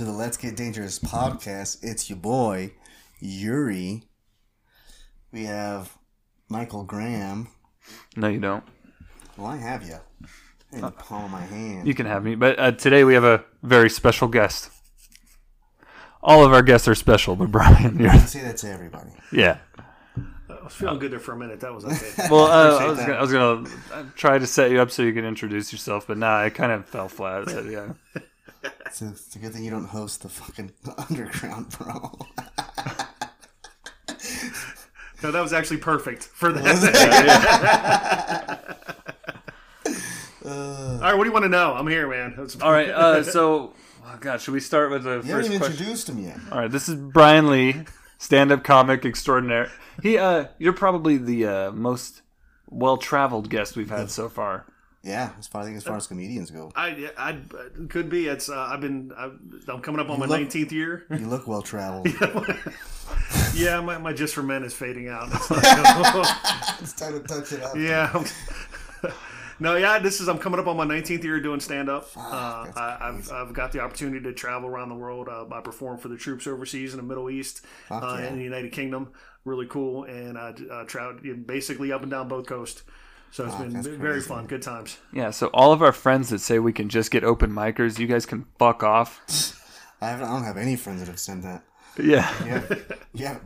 Yo, welcome to the Let's Get Dangerous podcast. It's your boy, Yuri. We have Michael Graham. No, you don't. Well, I have you in the palm of my hand. You can have me. But uh, today we have a very special guest. All of our guests are special, but Brian, you're, I say that to everybody. yeah. I was feeling good there for a minute. That was okay. Well, uh, I was gonna, I was gonna uh, try to set you up so you can introduce yourself, but nah, I kind of fell flat. So, yeah. It's a, it's a good thing you don't host the fucking underground, bro. no, that was actually perfect for that. All right, what do you want to know? I'm here, man. That's- All right. Uh, so, oh God, should we start with the You haven't first even question? introduced him yet. All right, this is Brian Lee, stand-up comic extraordinaire. He, uh, you're probably the uh, most well-traveled guest we've had so far. Yeah, as far I think as far as comedians go, I, I, could be. It's. Uh, I've been. I, I'm coming up on my 19th year. you look well traveled. yeah, my, my just for men is fading out. It's like, it's time to touch it up. yeah. No, yeah. This is I'm coming up on my 19th year doing stand up. Uh, I've I've got the opportunity to travel around the world. Uh, I perform for the troops overseas in the Middle East, uh, yeah. in the United Kingdom. Really cool, and I uh, traveled basically up and down both coasts. So it's been that's very crazy. fun, good times. Yeah, so all of our friends that say we can just get open micers, you guys can fuck off. I, haven't, I don't have any friends that have said that. Yeah, Yeah, yeah,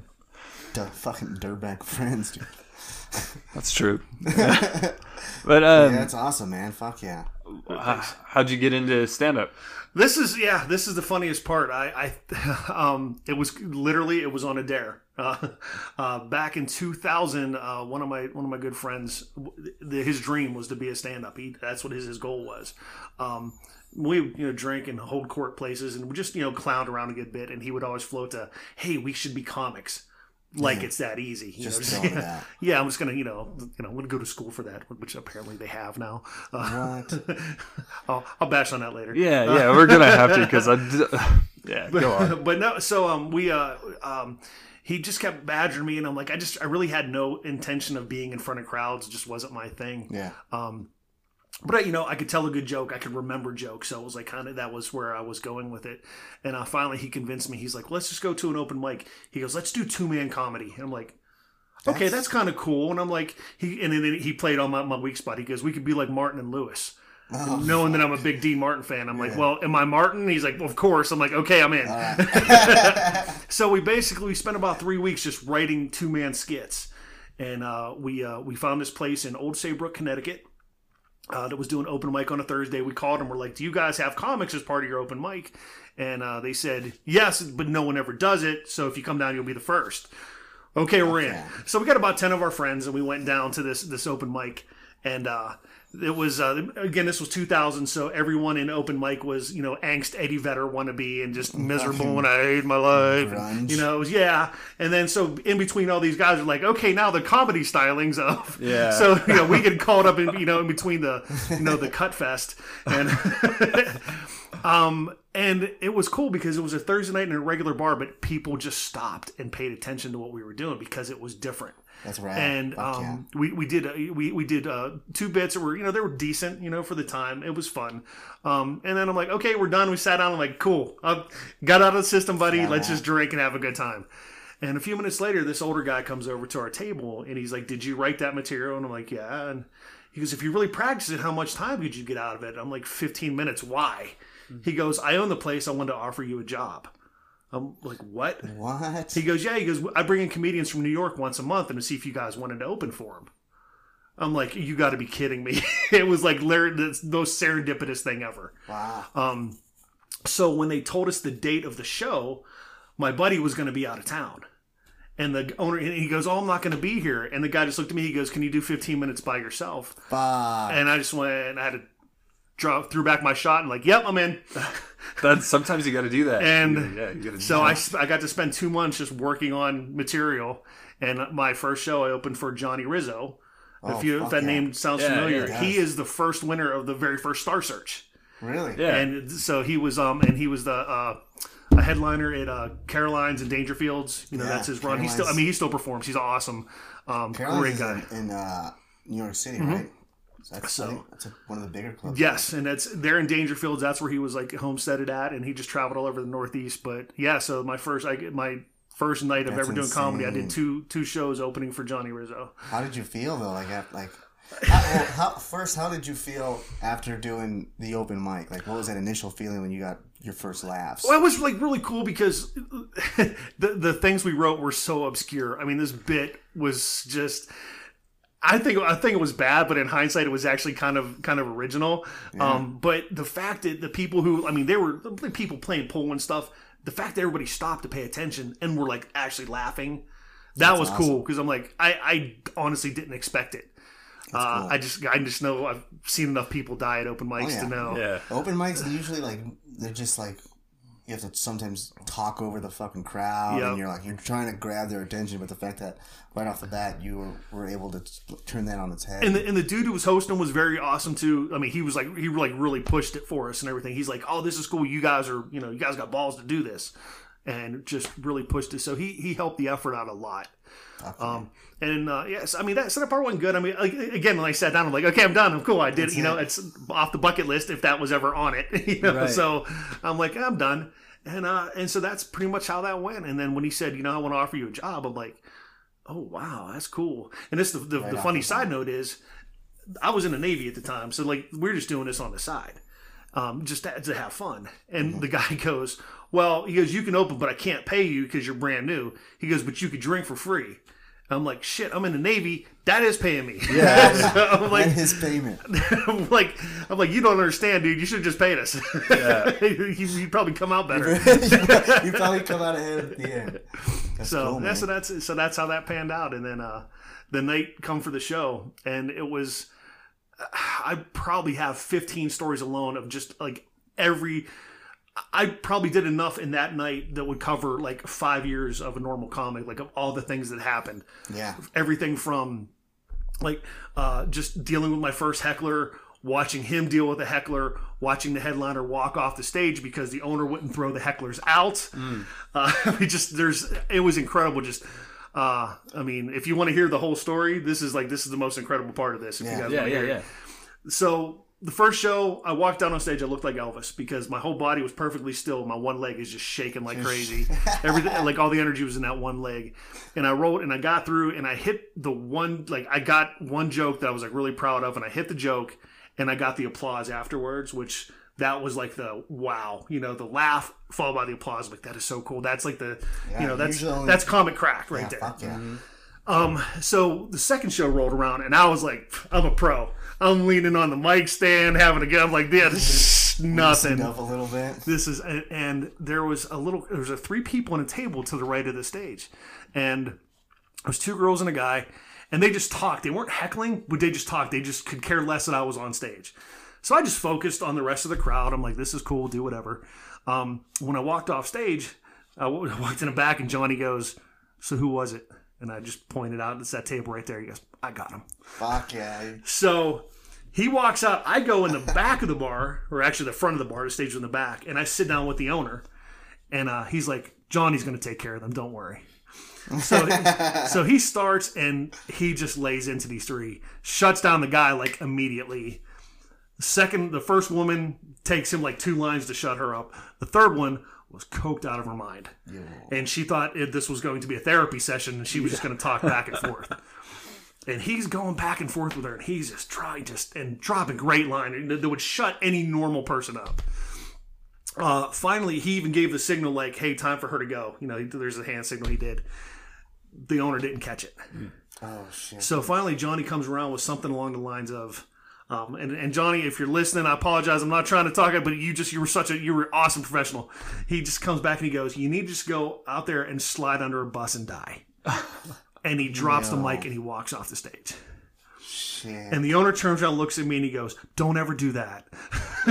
duh, fucking dirtbag friends, dude. that's true. but um, Yeah, that's awesome, man. Fuck yeah. h- how'd you get into stand-up? This is yeah, this is the funniest part. I, I um, it was literally it was on a dare. Uh, uh, back in 2000, uh, one of my one of my good friends, the, his dream was to be a stand-up. He that's what his his goal was. Um, we you know drink and hold court places and we just you know clown around a good bit. And he would always float to, "Hey, we should be comics." Like it's that easy. You Just know, throwing it yeah, out. yeah, I'm just gonna, you know, you know, I'm gonna go to school for that, which apparently they have now. Uh, What? I'll, I'll bash on that later. Yeah, yeah, we're gonna have to because I. Yeah, go on. but no so um we uh um he just kept badgering me and i'm like i just i really had no intention of being in front of crowds it just wasn't my thing Yeah. um but you know i could tell a good joke. I could remember jokes. So it was like kind of that was where i was going with it. And uh, finally he convinced me. He's like let's just go to an open mic. He goes let's do two-man comedy. And i'm like okay That's- that's kind of cool. And i'm like he and then he played on my, my weak spot. He goes we could be like martin and lewis. Oh, knowing that I'm a big Dean Martin fan, I'm like, well, am I Martin? He's like, well, of course. I'm like, okay, I'm in. so we basically we spent about three weeks just writing two man skits, and uh, we uh, we found this place in Old Saybrook, Connecticut. Uh, that was doing open mic on a Thursday. We called them. We're like, "Do you guys have comics as part of your open mic?" And uh, they said, "Yes, but no one ever does it. So if you come down, you'll be the first. Okay, we're in. So we got about ten of our friends, and we went down to this this open mic, and uh, it was uh, again this was 2000, so everyone in open mic was you know angst Eddie Vedder wannabe and just miserable and I hate my life, and, you know, it was- yeah. And then so in between all these guys are like, okay, now the comedy stylings of Yeah. So you know we get caught up in you know in between the you know the cut fest and. Um, and it was cool because it was a Thursday night in a regular bar, but people just stopped and paid attention to what we were doing because it was different. That's right. And Fuck um, we we did uh, we we did uh, two bits that were you know they were decent you know for the time it was fun. Um, and then I'm like okay we're done. We sat down. I'm like cool. I got out of the system, buddy. Let's just drink and have a good time. And a few minutes later, this older guy comes over to our table and he's like, "Did you write that material?" And I'm like, "Yeah." And he goes, "If you really practice it, how much time could you get out of it?" I'm like, "15 minutes. Why?" He goes, "I own the place. I wanted to offer you a job." I'm like, "What?" What? He goes, "Yeah." He goes, "I bring in comedians from New York once a month and to see if you guys wanted to open for him." I'm like, "You got to be kidding me!" it was like the most serendipitous thing ever. wow. Um, so when they told us the date of the show, my buddy was going to be out of town. And the owner, and he goes, "Oh, I'm not going to be here." And the guy just looked at me. He goes, "Can you do 15 minutes by yourself?" Fuck. And I just went, and I had to draw, threw back my shot, and like, "Yep, I'm in." That's sometimes you got to do that. And yeah, you got to. So I, I got to spend two months just working on material. And my first show, I opened for Johnny Rizzo. Oh, if you if that yeah. name sounds Yeah, familiar, yeah, he is the first winner of the very first Star Search. Really? yeah. and so he was um and he was the uh a headliner at uh Caroline's and Dangerfields. You know, Yeah, that's his run. He still I mean he still performs. He's awesome. Um Caroline's great is guy. in, in uh, New York City, Mm-hmm. right? So that's, So- that's a, one of the bigger clubs. Yes, and that's they're in Dangerfields. That's where he was like homesteaded at, and he just traveled all over the Northeast. But yeah, so my first I get my first night of That's ever doing comedy, I did two two shows opening for Johnny Rizzo. How did you feel though? Like, like, how, well, how, first, how did you feel after doing the open mic? Like, what was that initial feeling when you got your first laughs? Well, it was like really cool because the the things we wrote were so obscure. I mean, this bit was just. I think I think it was bad, but in hindsight, it was actually kind of kind of original. Um, but the fact that the people who I mean, they were the people playing pool and stuff. The fact that everybody stopped to pay attention and were like actually laughing, that was cool because I'm like I, I honestly didn't expect it. Uh, cool. I just I just know I've seen enough people die at open mics Oh, yeah. to know. Yeah. Open mics usually like they're just like you have to sometimes talk over the fucking crowd, Yep. and you're like you're trying to grab their attention, but the fact that right off the bat you were, were able to turn that on its head. And the, and the dude who was hosting was very awesome too. I mean, he was like he like really pushed it for us and everything. He's like, "Oh, this is cool. You guys are you know you guys got balls to do this," and just really pushed it. So he he helped the effort out a lot. Um, and uh, yes, I mean that so that part wasn't good. I mean, again, when I sat down, I'm like, okay, I'm done. I'm cool. I did. it. You know, it's off the bucket list if that was ever on it. You know, Right. so I'm like, I'm done. And uh, and so that's pretty much how that went. And then when he said, you know, I want to offer you a job, I'm like, oh wow, that's cool. And this the the, the funny the side note is, I was in the Navy at the time, so like we are just doing this on the side, um, just to, to have fun. And the guy goes, "Well, he goes, you can open, but I can't pay you because you're brand new." He goes, "But you could drink for free." I'm like, "Shit, I'm in the Navy. That is paying me." Yeah. So I'm and like, his payment. I'm like, I'm like, you don't understand, dude. You should have just paid us. Yeah. You'd probably come out better. you probably come out ahead at the end. That's So cool, that's so that's so that's how that panned out. And then uh, the night come for the show, and it was I probably have 15 stories alone of just like every. I probably did enough in that night that would cover like five years of a normal comic, like of all the things that happened Yeah. everything from like uh, just dealing with my first heckler, watching him deal with the heckler, watching the headliner walk off the stage because the owner wouldn't throw the hecklers out. Uh, we just there's it was incredible. Just uh, I mean, if you want to hear the whole story, this is like this is the most incredible part of this. If you guys Yeah, want to yeah, hear yeah. so the first show I walked down on stage, I looked like Elvis because my whole body was perfectly still. My one leg is just shaking like crazy. Everything, like all the energy was in that one leg. And I rolled and I got through and I hit the one, like I got one joke that I was like really proud of, and I hit the joke and I got the applause afterwards, which that was like the wow, you know, the laugh followed by the applause. Like that is so cool. That's like the, Yeah, you know, that's only- that's comic crack right Yeah, there. yeah. Um, so the second show rolled around, and I was like, I'm a pro. I'm leaning on the mic stand, having a go. I'm like, yeah, this is nothing. Up a little bit. This is, and- there was a little, there was a three people on a table to the right of the stage, and there was two girls and a guy, and they just talked. They weren't heckling, but they just talked. They just could care less that I was on stage. So I just focused on the rest of the crowd. I'm like, this is cool, do whatever. Um, when I walked off stage, I walked in the back, and Johnny goes, "So who was it?" And I just pointed out, it's that table right there. He goes, "I got him." Fuck yeah. So he walks out. I go in the back of the bar, or actually the front of the bar. The stage in the back, and I sit down with the owner. And uh, he's like, "Johnny's going to take care of them. Don't worry." So, so he starts and he just lays into these three, shuts down the guy like immediately. The second, the first woman takes him like two lines to shut her up. The third one was coked out of her mind, and she thought it, this was going to be a therapy session, and she was just going to talk back and forth and he's going back and forth with her, and he's just trying to, and dropping great line that that would shut any normal person up. Uh, finally, he even gave the signal like, "Hey, time for her to go." You know, there's a hand signal he did. The owner didn't catch it, Oh shit. so finally Johnny comes around with something along the lines of. Um, and, and Johnny, if you're listening, I apologize. I'm not trying to talk, it, but you just you were such a you were awesome professional. He just comes back and he goes, "You need to just go out there and slide under a bus and die." and he drops the mic and he walks off the stage. Shit. And the owner turns around, looks at me, and he goes, "Don't ever do that."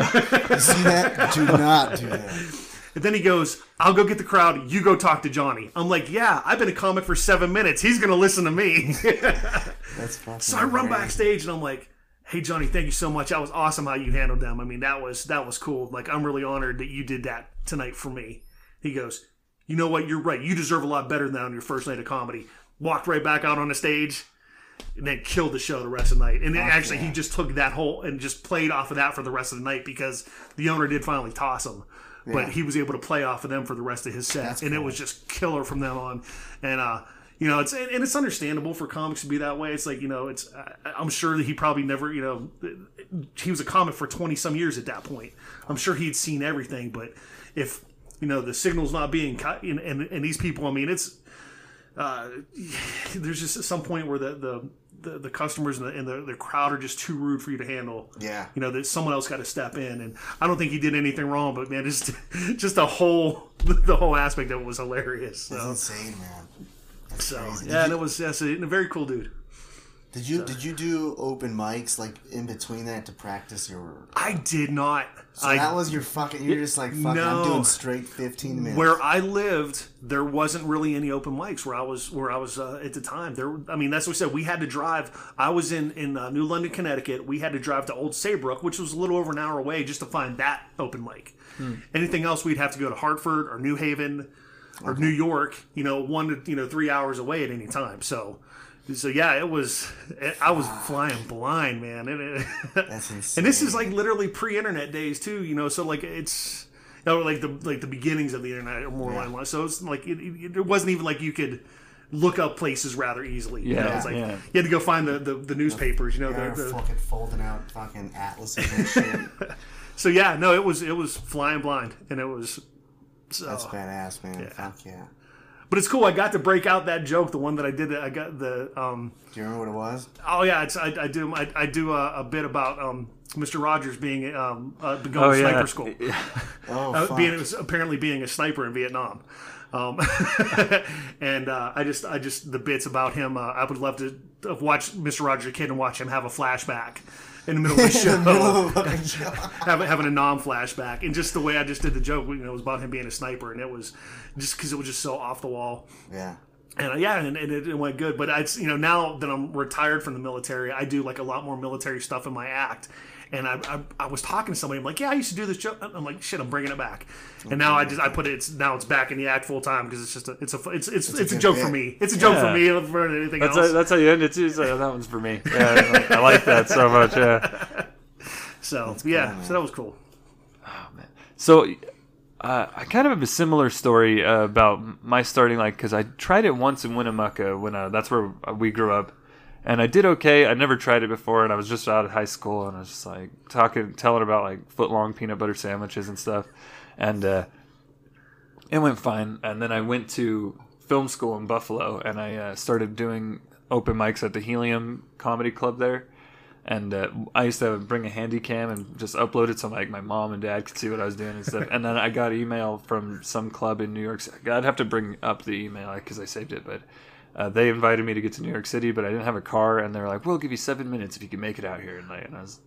See that? Do not do that. And then he goes, "I'll go get the crowd. You go talk to Johnny." I'm like, "Yeah, I've been a comic for seven minutes. He's gonna listen to me." That's so I run backstage, and I'm like, "Hey, Johnny, thank you so much. That was awesome how you handled them. I mean, that was that was cool. Like, I'm really honored that you did that tonight for me." He goes, "You know what? You're right. You deserve a lot better than that on your first night of comedy." Walked right back out on the stage. and then killed the show the rest of the night. And then actually, yeah. he just took that whole and just played off of that for the rest of the night because the owner did finally toss him. Yeah. But he was able to play off of them for the rest of his set, That's and it was just killer from then on. And uh, you know, it's and and it's understandable for comics to be that way. It's like you know, it's I- I'm sure that he probably never, you know, he was a comic for 20 some years at that point. I'm sure he'd seen everything, but if you know the signal's not being cut, and and, and these people, I mean, it's uh, there's just at some point where the the the, the customers and, the, and the, the crowd are just too rude for you to handle. Yeah. You know that someone else got to step in, and I don't think he did anything wrong, but man, just just the whole the whole aspect of it was hilarious. That's So, insane, man. So crazy. yeah, and it was that's a, a very cool dude. did you did you do open mics like in between that to practice your? I did not. So I that was your fucking. You're just like fucking. No. I'm doing straight 15 minutes. where I lived, there wasn't really any open mics where I was where I was uh, at the time. There, I mean, that's what we said. We had to drive. I was in in uh, New London, Connecticut. We had to drive to Old Saybrook, which was a little over an hour away, just to find that open mic. Anything else, we'd have to go to Hartford or New Haven or New York. You know, one to you know three hours away at any time. So. So yeah, it was. I was flying blind, man. And, it, That's insane. and this is like literally pre-internet days too, you know. So like it's, you know, like the like the beginnings of the internet are more Yeah. online. So it's like it, it, it wasn't even like you could look up places rather easily. you know? Yeah, it's like yeah. you had to go find the the, the newspapers. You know, the, the, fucking folding out fucking atlases and shit. so yeah, no, it was it was flying blind, and it was. So, That's badass, man. Fuck yeah. but it's cool. I got to break out that joke, the one that I did. I got the um, Do you remember what it was? Oh yeah, it's, I, I do. I, I do a, a bit about um, Mr. Rogers being um, uh, going Oh to yeah. sniper school. Oh, uh, fuck. being apparently being a sniper in Vietnam. Um, and uh, I just, I just the bits about him. Uh, I would love to watch Mr. Rogers kid and watch him have a flashback in the middle of the show, of a show. having, having a non flashback, and just the way I just did the joke, you know, was about him being a sniper, and it was just because it was just so off the wall. Yeah. And uh, yeah, and, and it, it went good. But I, you know, now that I'm retired from the military, I do like a lot more military stuff in my act. And I, I, I was talking to somebody. I'm like, yeah, I used to do this joke. I'm like, shit, I'm bringing it back. And now I just I put it. It's now it's back in the act full time because it's just a it's a it's it's, it's, a, good joke bit. for me. It's a joke for Yeah. me for anything That's else. how, that's how you end it too. So that one's for me. Yeah, I like that so much. Yeah. so yeah, man. so that was cool. Oh man. So, uh, I kind of have a similar story uh, about my starting, like, because I tried it once in Winnemucca when uh, that's where we grew up, and I did okay. I'd never tried it before, and I was just out of high school, and I was just like talking, telling about like foot long peanut butter sandwiches and stuff, and uh, it went fine. And then I went to film school in Buffalo, and I uh, started doing open mics at the Helium Comedy Club there and uh, I used to bring a handy cam and just upload it so like my mom and dad could see what I was doing and stuff. and then I got email from some club in New York. I'd have to bring up the email because I saved it, but uh, they invited me to get to New York City, but I didn't have a car, and they're like, "We'll give you seven minutes if you can make it out here." And, like, and I was.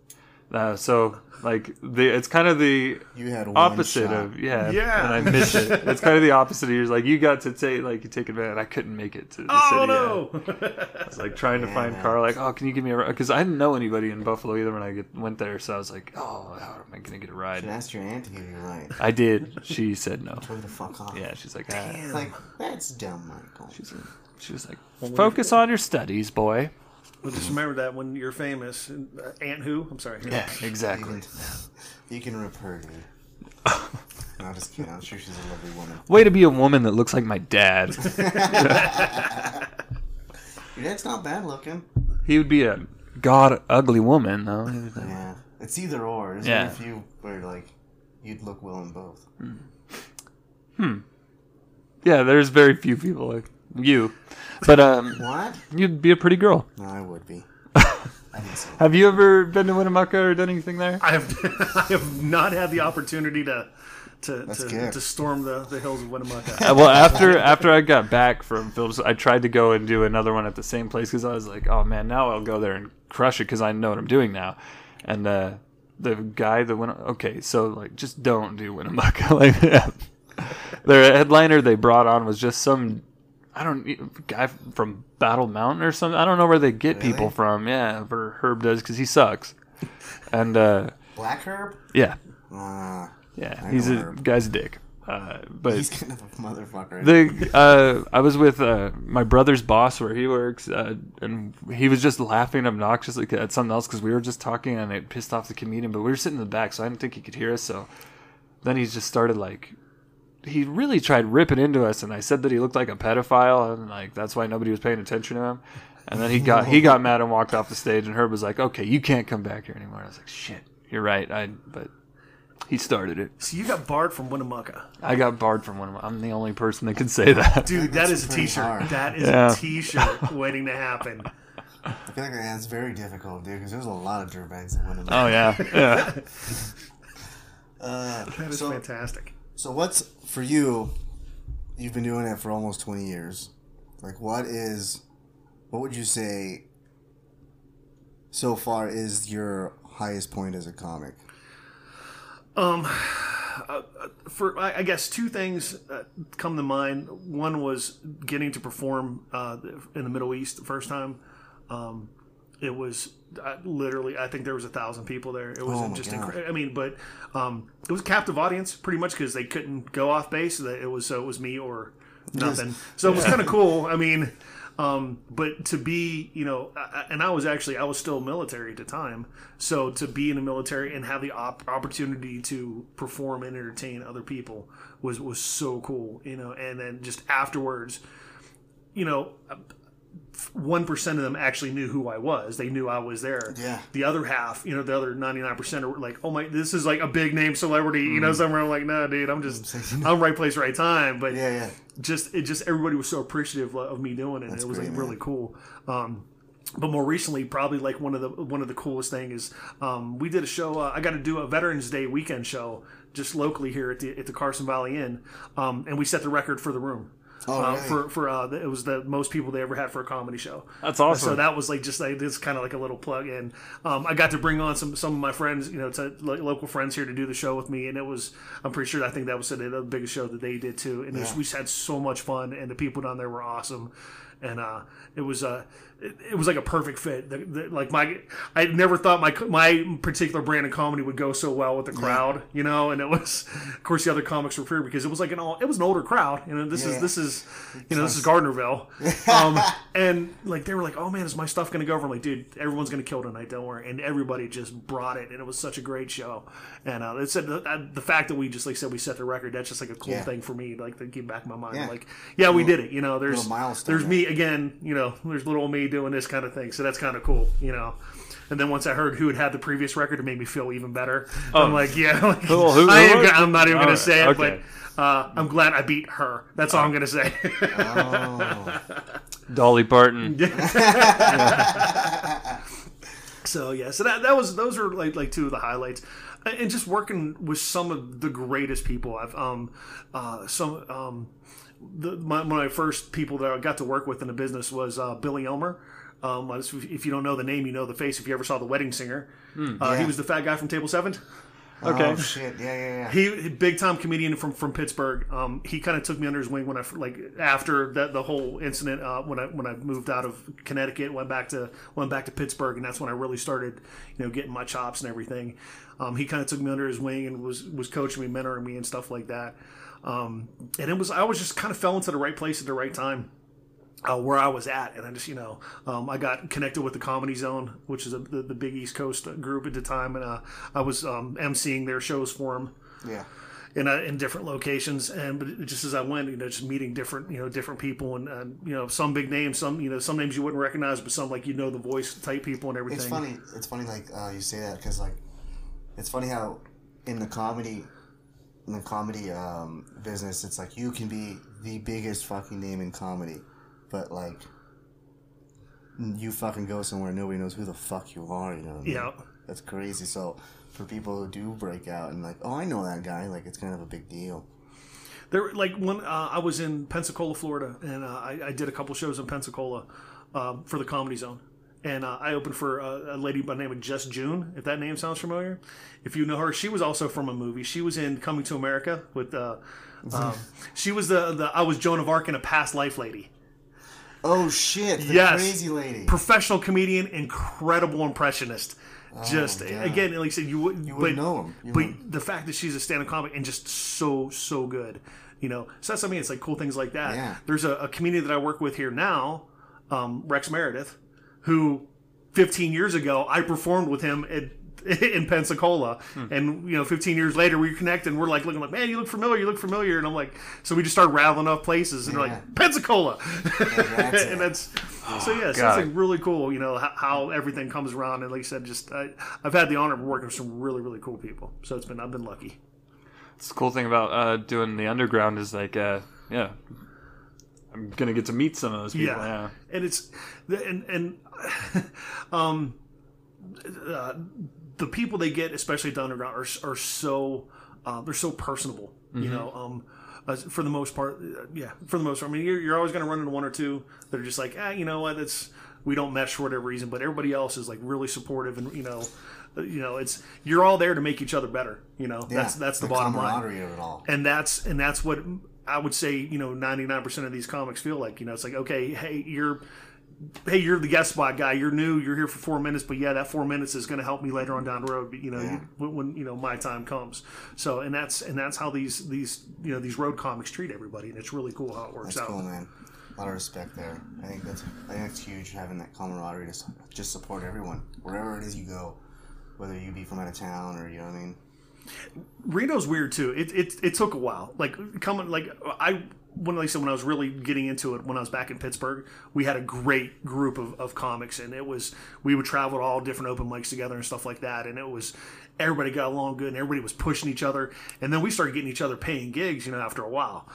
Uh, so like the it's kind of the You had opposite shot. of yeah Yeah. and I miss it. It's kind of the opposite. You're like you got to take like you take advantage. I couldn't make it to the Oh city. yet. no! I was like trying to find man. car. Like, oh, can you give me a ride? Because I didn't know anybody in Buffalo either when I get, went there. So I was like, oh, how am I gonna get a You ride? asked your aunt to give you a ride. I did. She said no. Told her to fuck off. Yeah, she's like, ah. It's like, that's dumb, Michael. She's like, she was like, focus on your studies, boy. Well, just remember that when you're famous, uh, Aunt Who? I'm sorry. Yeah, You exactly. can, you can rip her, dude. no, just kidding. I'm sure she's a lovely woman. Way to be a woman that looks like my dad. Your dad's not bad looking. he would be a god ugly woman though. Yeah. It's either or. There's Yeah. very few where, like, you'd look well in both. Hmm. Yeah, there's very few people like you, but um, What? you'd be a pretty girl. No, I would be. I didn't say that. Have you ever been to Winnemucca or done anything there? I have I have not had the opportunity to to to, to storm the, the hills of Winnemucca. Uh, well, after after I got back from films, I tried to go and do another one at the same place because I was like, oh man, now I'll go there and crush it because I know what I'm doing now. And uh, the guy that went, okay, so like just don't do Winnemucca like that. Their headliner they brought on was just some. I don't guy from Battle Mountain or something. I don't know where they get people from. Yeah, for Herb does because he sucks. And uh, Black Herb? yeah, Uh, yeah, he's a Herb. guy's a dick. Uh, but He's kind of a motherfucker. the uh, I was with uh, my brother's boss where he works, uh, and he was just laughing obnoxiously at something else because we were just talking and it pissed off the comedian. But we were sitting in the back, so I didn't think he could hear us. So then he just started like he really tried ripping into us, and I said that he looked like a pedophile, and like that's why nobody was paying attention to him. And then he got he got mad and walked off the stage, and Herb was like, "Okay, you can't come back here anymore." And I was like, "Shit, you're right." I but he started it. So you got barred from Winnemucca. I got barred from one. of my- I'm the only person that can say that. Dude, that is a pretty t-shirt. hard. That is Yeah. a t-shirt waiting to happen. I feel like that's very difficult, dude, because there's a lot of dirtbags that win. Oh yeah, yeah. Uh, That is so, fantastic. So what's for you? You've been doing it for almost twenty years. Like, what is, what would you say? So far, is your highest point as a comic? Um, for I I guess two things uh, come to mind. One was getting to perform uh, in the Middle East the first time. Um, it was uh, literally, I think there was a thousand people there. It was Oh just incredible. I mean, but um, it was a captive audience pretty much because they couldn't go off base. That It was so it was me or nothing. So it was kind of cool. I mean. Um, but to be, you know, I- I- and I was actually I was still military at the time, so to be in the military and have the op- opportunity to perform and entertain other people was was so cool, you know. And then just afterwards, you know, one percent of them actually knew who I was. They knew I was there. Yeah. The other half, you know, the other ninety nine percent are like, oh my, this is like a big name celebrity, you know. Somewhere I'm like, no, dude, I'm just I'm right place, right time. But Yeah, yeah. just it just everybody was so appreciative of me doing it. and it was great, like man. really cool. Um, but more recently, probably like one of the one of the coolest thing is um, we did a show. Uh, I got to do a Veterans Day weekend show just locally here at the at the Carson Valley Inn, um, and we set the record for the room. Oh, uh, really? For for uh, it was the most people they ever had for a comedy show. That's awesome. So that was like just like this kind of like a little plug in. Um, I got to bring on some some of my friends, you know, to lo- local friends here to do the show with me, and it was I'm pretty sure I think that was the biggest show that they did too. And it was, we just had so much fun, and the people down there were awesome, and uh, it was uh, it, it was like a perfect fit. The, the, like my I never thought my my particular brand of comedy would go so well with the crowd, you know, and it was of course the other comics were free because it was like an all it was an older crowd, you know. This Yeah. is this is you know this is Gardnerville, um, and like they were like, oh man, is my stuff gonna go over? I'm like, dude, everyone's gonna kill tonight, don't worry. And everybody just brought it, and it was such a great show. And uh, it said the, the fact that we just like said we set the record, that's just like a cool Yeah. thing for me, like to keep back in my mind. Yeah. Like, yeah, we did it. You know, there's there's there. me again. You know, there's little me doing this kind of thing. So that's kind of cool. You know. And then once I heard who had had the previous record, it made me feel even better. I'm like, yeah, like, Who- who- I am, I'm not even All going right, to say it, okay. but uh, I'm glad I beat her. That's all I'm going to say. Oh, Dolly Parton. So yeah, so that that was those are like like two of the highlights, and just working with some of the greatest people I've um uh some um the my, one of my first people that I got to work with in the business was uh, Billy Elmer. Um, if you don't know the name, you know the face. If you ever saw The Wedding Singer, uh, he was the fat guy from Table Seven. Okay. Oh shit! Yeah, yeah, yeah. He big time comedian from from Pittsburgh. Um, he kind of took me under his wing when I like after that the whole incident uh, when I when I moved out of Connecticut went back to went back to Pittsburgh and that's when I really started you know getting my chops and everything. Um, he kind of took me under his wing and was was coaching me, mentoring me and stuff like that. Um, and it was I was just kind of fell into the right place at the right time uh, where I was at, and I just you know um, I got connected with the Comedy Zone, which is a, the, the big East Coast group at the time, and uh, I was um, emceeing their shows for them yeah. in uh, in different locations, and but just as I went, you know, just meeting different you know different people, and, and you know some big names, some you know some names you wouldn't recognize, but some like you know the voice type people and everything. It's funny. It's funny, like uh, you say that because, like, it's funny how in the comedy, in the comedy um, business, it's like you can be the biggest fucking name in comedy, but like, you fucking go somewhere, nobody knows who the fuck you are. You know? what I mean? Yeah. That's crazy. So for people who do break out and like, oh, I know that guy, like, it's kind of a big deal. There, like when uh, I was in Pensacola, Florida, and uh, I, I did a couple shows in Pensacola um, for the Comedy Zone, and uh, I opened for a, a lady by the name of Just June. If that name sounds familiar, if you know her, she was also from a movie. She was in Coming to America with. Uh, um, she was the, the I was Joan of Arc in a past life lady. Oh shit! The Yes. crazy lady. Professional comedian, incredible impressionist. just yeah. again, like I said, you wouldn't, You but, wouldn't know 'em. You but wouldn't. the fact that she's a stand-up comic and just so so good, you know. So that's I mean, it's like cool things like that. Yeah. There's a, a community that I work with here now, um, Rex Meredith, who 15 years ago I performed with him at. In Pensacola, Hmm. and you know, 15 years later, we connect and we're like looking like, man, you look familiar, you look familiar, and I'm like, so we just start rattling off places, and they're like Pensacola, that's and that's so yeah, so it's like really cool, you know, how, how everything comes around, and like I said, just I, I've had the honor of working with some really really cool people, so it's been I've been lucky. It's the cool thing about uh, doing the underground is like, uh, yeah, I'm gonna get to meet some of those people. Yeah. Yeah, and it's and and um uh, the people they get especially at the underground are, are so uh, they're so personable you know um uh, for the most part uh, yeah for the most part i mean you're, you're always going to run into one or two that are just like ah you know what it's we don't mesh for whatever reason but everybody else is like really supportive and you know uh, you know it's you're all there to make each other better you know Yeah, that's that's the, bottom line of it all. and that's and that's what I would say. You know, ninety nine percent of these comics feel like. You know, it's like okay, hey, you're. Hey, you're the guest spot guy. You're new. You're here for four minutes, but yeah, that four minutes is going to help me later on down the road. You know, Yeah. when, when you know my time comes. So, and that's and that's how these these you know these road comics treat everybody, and it's really cool how it works That's out. cool, man. A lot of respect there. I think that's I think that's huge having that camaraderie to just support everyone wherever it is you go, whether you be from out of town or you know what I mean. Reno's weird too. It, it it took a while. Like coming like I when like I said when I was really getting into it when I was back in Pittsburgh, we had a great group of, of comics and it was we would travel to all different open mics together and stuff like that and it was everybody got along good and everybody was pushing each other and then we started getting each other paying gigs, you know, after a while.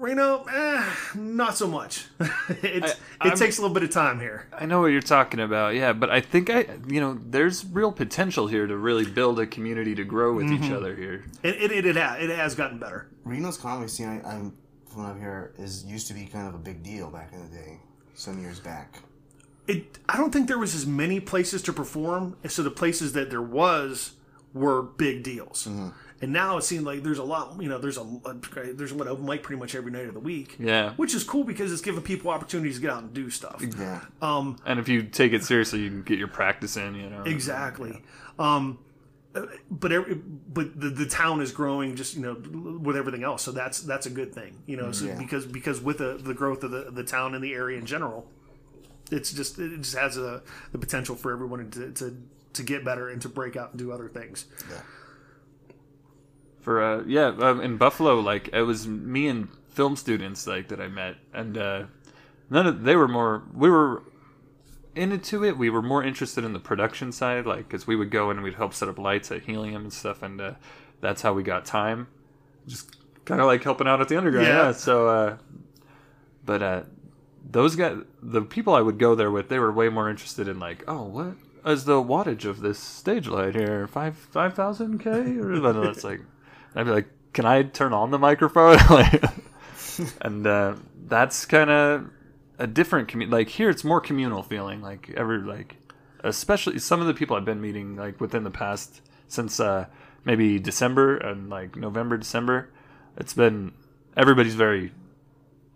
Reno, eh, not so much. it's, I- it I'm- takes a little bit of time here. I know what you're talking about. Yeah, but I think I, you know, there's real potential here to really build a community to grow with Mm-hmm. each other here. It, it, it, it, has, it has gotten better. Reno's comedy scene, I, I'm from up here, is used to be kind of a big deal back in the day, some years back. it I don't think there was as many places to perform, so the places that there was were big deals. And now it seems like there's a lot, you know, there's a, a there's what open mic pretty much every night of the week. Yeah. which is cool because it's giving people opportunities to get out and do stuff. Yeah. And if you take it seriously, you can get your practice in. You know. Exactly. Um, uh, but every, but the, the town is growing just you know with everything else, so that's that's a good thing, you know. So Yeah. because because with the, the growth of the, the town and the area in general, it's just it just has a the potential for everyone to, to to get better and to break out and do other things. Yeah. For uh yeah um, in buffalo like it was me and film students like that i met and uh none of they were more we were into it. We were more interested in the production side like because we would go and we'd help set up lights at helium and stuff and uh that's how we got time. Just kind of like helping out at the underground. Yeah. yeah, so uh but uh those guys the people i would go there with they were way more interested in like oh what is the wattage of this stage light here? Five five thousand k? Or it's like i'd be like can i turn on the microphone? Like and uh that's kind of a different commu- like here it's more communal feeling like every like especially some of the people i've been meeting like within the past since uh maybe december and like november december it's been everybody's very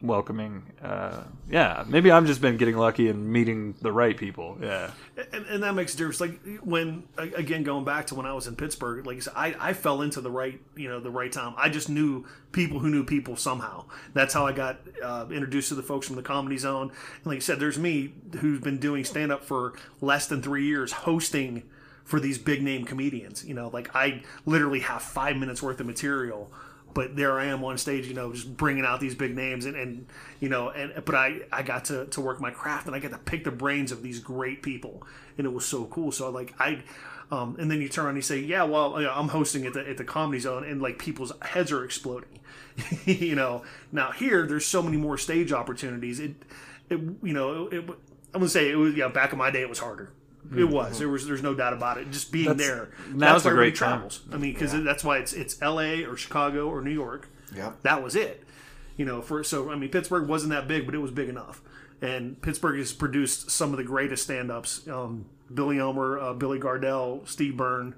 welcoming uh yeah maybe i've just been getting lucky and meeting the right people yeah and, and that makes a difference. Like when again going back to when I was in Pittsburgh, like I said, I, I fell into the right you know the right time. I just knew people who knew people somehow. That's how I got uh, introduced to the folks from the Comedy Zone. And like I said, there's me who's been doing stand up for less than three years, hosting for these big name comedians. You know, like I literally have five minutes worth of material but there I am on stage, you know, just bringing out these big names, and, and you know, and but I I got to to work my craft, and I got to pick the brains of these great people, and it was so cool. So like I. Um, and then you turn and you say, "Yeah, well, you know, I'm hosting at the at the Comedy Zone, and like people's heads are exploding." you know, now here there's so many more stage opportunities. It, it you know, it, I'm gonna say it was yeah. Back in my day, it was harder. It was. There was. There's no doubt about it. Just being That's- there. now's that's why a great everybody time. travels. I mean, because that's why it's it's L.A. or Chicago or New York. Yep. That was it. You know, for so I mean, Pittsburgh wasn't that big, but it was big enough. And Pittsburgh has produced some of the greatest stand-ups. Um, Billy Elmer, uh, Billy Gardell, Steve Byrne.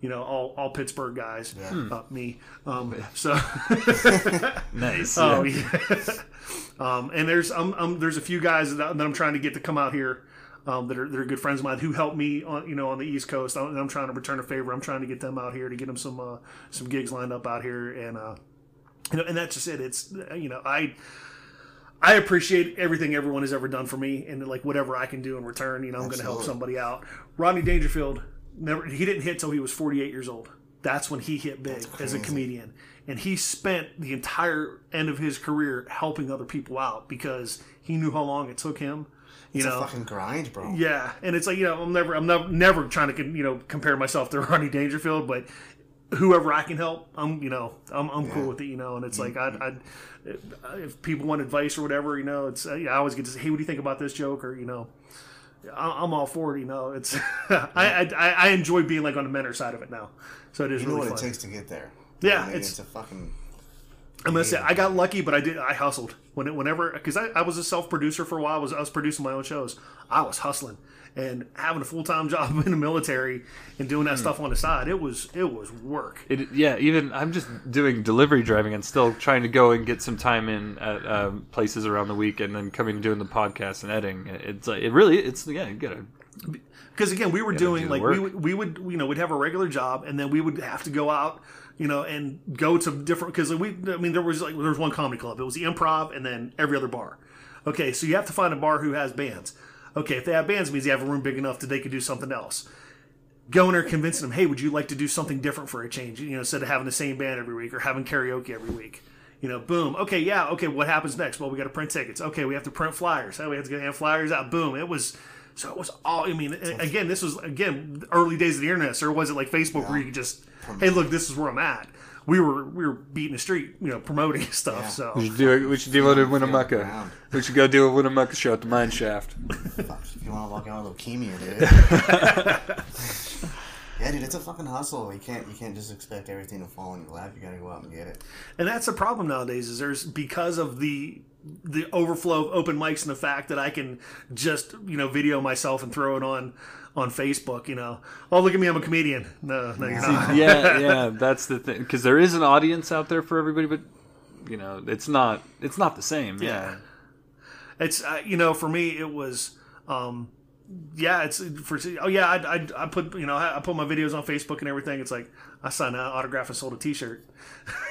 You know, all all Pittsburgh guys. Uh, me. Um, so. nice Oh yeah. um, and there's um, um there's a few guys that, that I'm trying to get to come out here. Um, that are that are good friends of mine who helped me on you know on the East Coast. I'm, I'm trying to return a favor. I'm trying to get them out here to get them some uh, some gigs lined up out here, and uh, you know, and that's just it. It's you know I. I appreciate everything everyone has ever done for me, and like whatever I can do in return, you know, I'm going to help somebody out. Rodney Dangerfield never he didn't hit till he was 48 years old. That's when he hit big as a comedian, and he spent the entire end of his career helping other people out because he knew how long it took him. You It's know, a fucking grind, bro. yeah, and it's like you know, I'm never, I'm never, never trying to you know compare myself to Ronnie Dangerfield, but whoever I can help, I'm you know, I'm, I'm cool with it, you know. And it's like I, I, if people want advice or whatever, you know, it's I always get to say, hey, what do you think about this joke, or you know. I'm all for it, you know. It's I, I I enjoy being like on the mentor side of it now, so it is You know really what fun. it takes to get there. Yeah, it's- it's a fucking. I'm gonna say I got lucky, but I did. I hustled when it, whenever because I, I was a self producer for a while. I was I was producing my own shows. I was hustling and having a full time job in the military and doing that stuff on the side. It was it was work. It, yeah, even I'm just doing delivery driving and still trying to go and get some time in at um, places around the week, and then coming and doing the podcast and editing. It's like it really, it's yeah, you gotta. because again we were doing do like we would, we would you know we'd have a regular job and then we would have to go out you know and go to different because we i mean there was like there was one comedy club it was the improv and then every other bar okay so you have to find a bar who has bands okay if they have bands means they have a room big enough that they could do something else going there convincing them hey would you like to do something different for a change you know instead of having the same band every week or having karaoke every week you know, boom. Okay, yeah. Okay, what happens next? Well, we got to print tickets. Okay, we have to print flyers. Oh, we have to get flyers out. Boom. It was so it was all. I mean, again, this was again early days of the internet. So it wasn't like Facebook where you could just, hey, look, this is where I'm at. We were we were beating the street, you know, promoting stuff. Yeah. So We should do it. We should do it in Winnemucca. around. We should go do a Winnemucca show at the mine shaft. If you want to walk out with leukemia, dude. yeah, dude, it's a fucking hustle. You can't you can't just expect everything to fall in your lap. You gotta go out and get it. and that's the problem nowadays is there's because of the the overflow of open mics and the fact that I can just you know video myself and throw it on on Facebook. You know, oh look at me, I'm a comedian. No, no, you're not. yeah, yeah, that's the thing. Because there is an audience out there for everybody, but you know, it's not. It's not the same. Yeah. It's uh, you know for me it was um yeah it's for oh yeah I, I, I put you know I put my videos on Facebook and everything it's like I signed an autograph and sold a T-shirt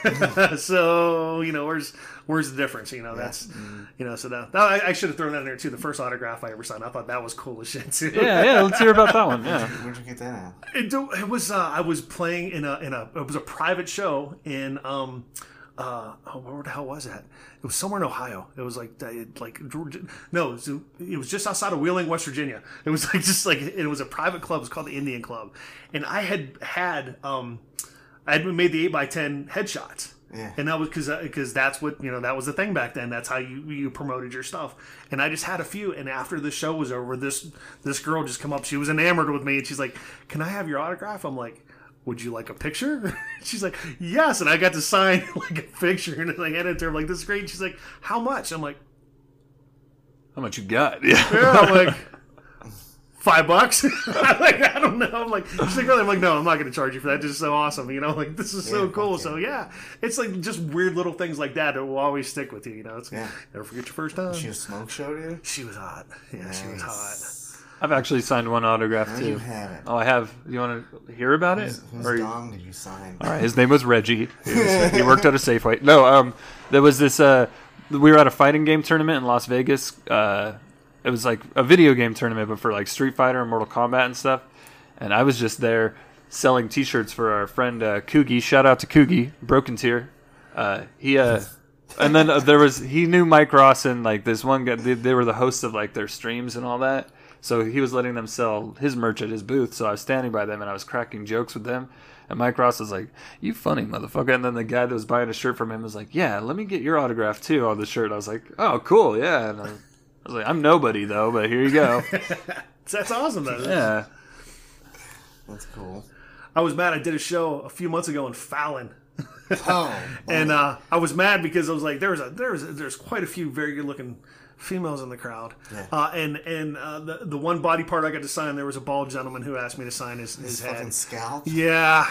so you know where's where's the difference you know that's you know so that, that- I, I should have thrown that in there too the first autograph I ever signed I thought that was cool as shit too Yeah, yeah. Let's hear about that one. Yeah. Where'd you get that at? it, it was uh, I was playing in a in a it was a private show in um uh oh, where the hell was that? It was somewhere in Ohio. It was like uh, like no, it was, it was just outside of Wheeling, West Virginia. It was like just like it was a private club. It was called the Indian Club, and I had had um I had made the eight by ten headshots. Yeah. And that was because because that's what you know that was the thing back then. That's how you you promoted your stuff. And I just had a few. And after the show was over, this this girl just come up. She was enamored with me, and she's like, "Can I have your autograph?" I'm like, "Would you like a picture?" she's like, "Yes." And I got to sign like a picture, and I handed it to her. I'm like, "This is great." And she's like, "How much?" I'm like, How much you got? Yeah. "Yeah." I'm like. Five bucks? I'm like, I don't know. I'm like, she's like, really? I'm like, no, I'm not going to charge you for that. This is so awesome. You know, like, this is so cool. fuck So, yeah, it's like just weird little things like that that will always stick with you. You know, it's Yeah. never forget your first time. She a smoke show, dude. She was hot. Yeah, she was hot. I've actually signed one autograph No, too. you haven't. Oh, I have. You want to hear about it? Whose, whose dong did you sign? All right, his name was Reggie. He, was- he worked at a Safeway. No, um, there was this. Uh, we were at a fighting game tournament in Las Vegas. Uh, it was like a video game tournament, but for like Street Fighter and Mortal Kombat and stuff. And I was just there selling T-shirts for our friend uh, Coogie. Shout out to Coogie, Broken Tier. Uh, he uh, and then uh, there was he knew Mike Ross and like this one guy. They, they were the hosts of like their streams and all that. So he was letting them sell his merch at his booth. So I was standing by them and I was cracking jokes with them. And Mike Ross was like, "You funny motherfucker." And then the guy that was buying a shirt from him was like, "Yeah, let me get your autograph too on the shirt." I was like, "Oh, cool, yeah." And I was, I was like, "I'm nobody though, but here you go." That's awesome, though. yeah. That's cool. I was mad. I did a show a few months ago in Fallon. Oh, and uh, I was mad because I was like, there's was a there was there's quite a few very good looking females in the crowd, Yeah. uh, and and uh, the the one body part I got to sign, there was a bald gentleman who asked me to sign his, his his head. fucking scalp. Yeah,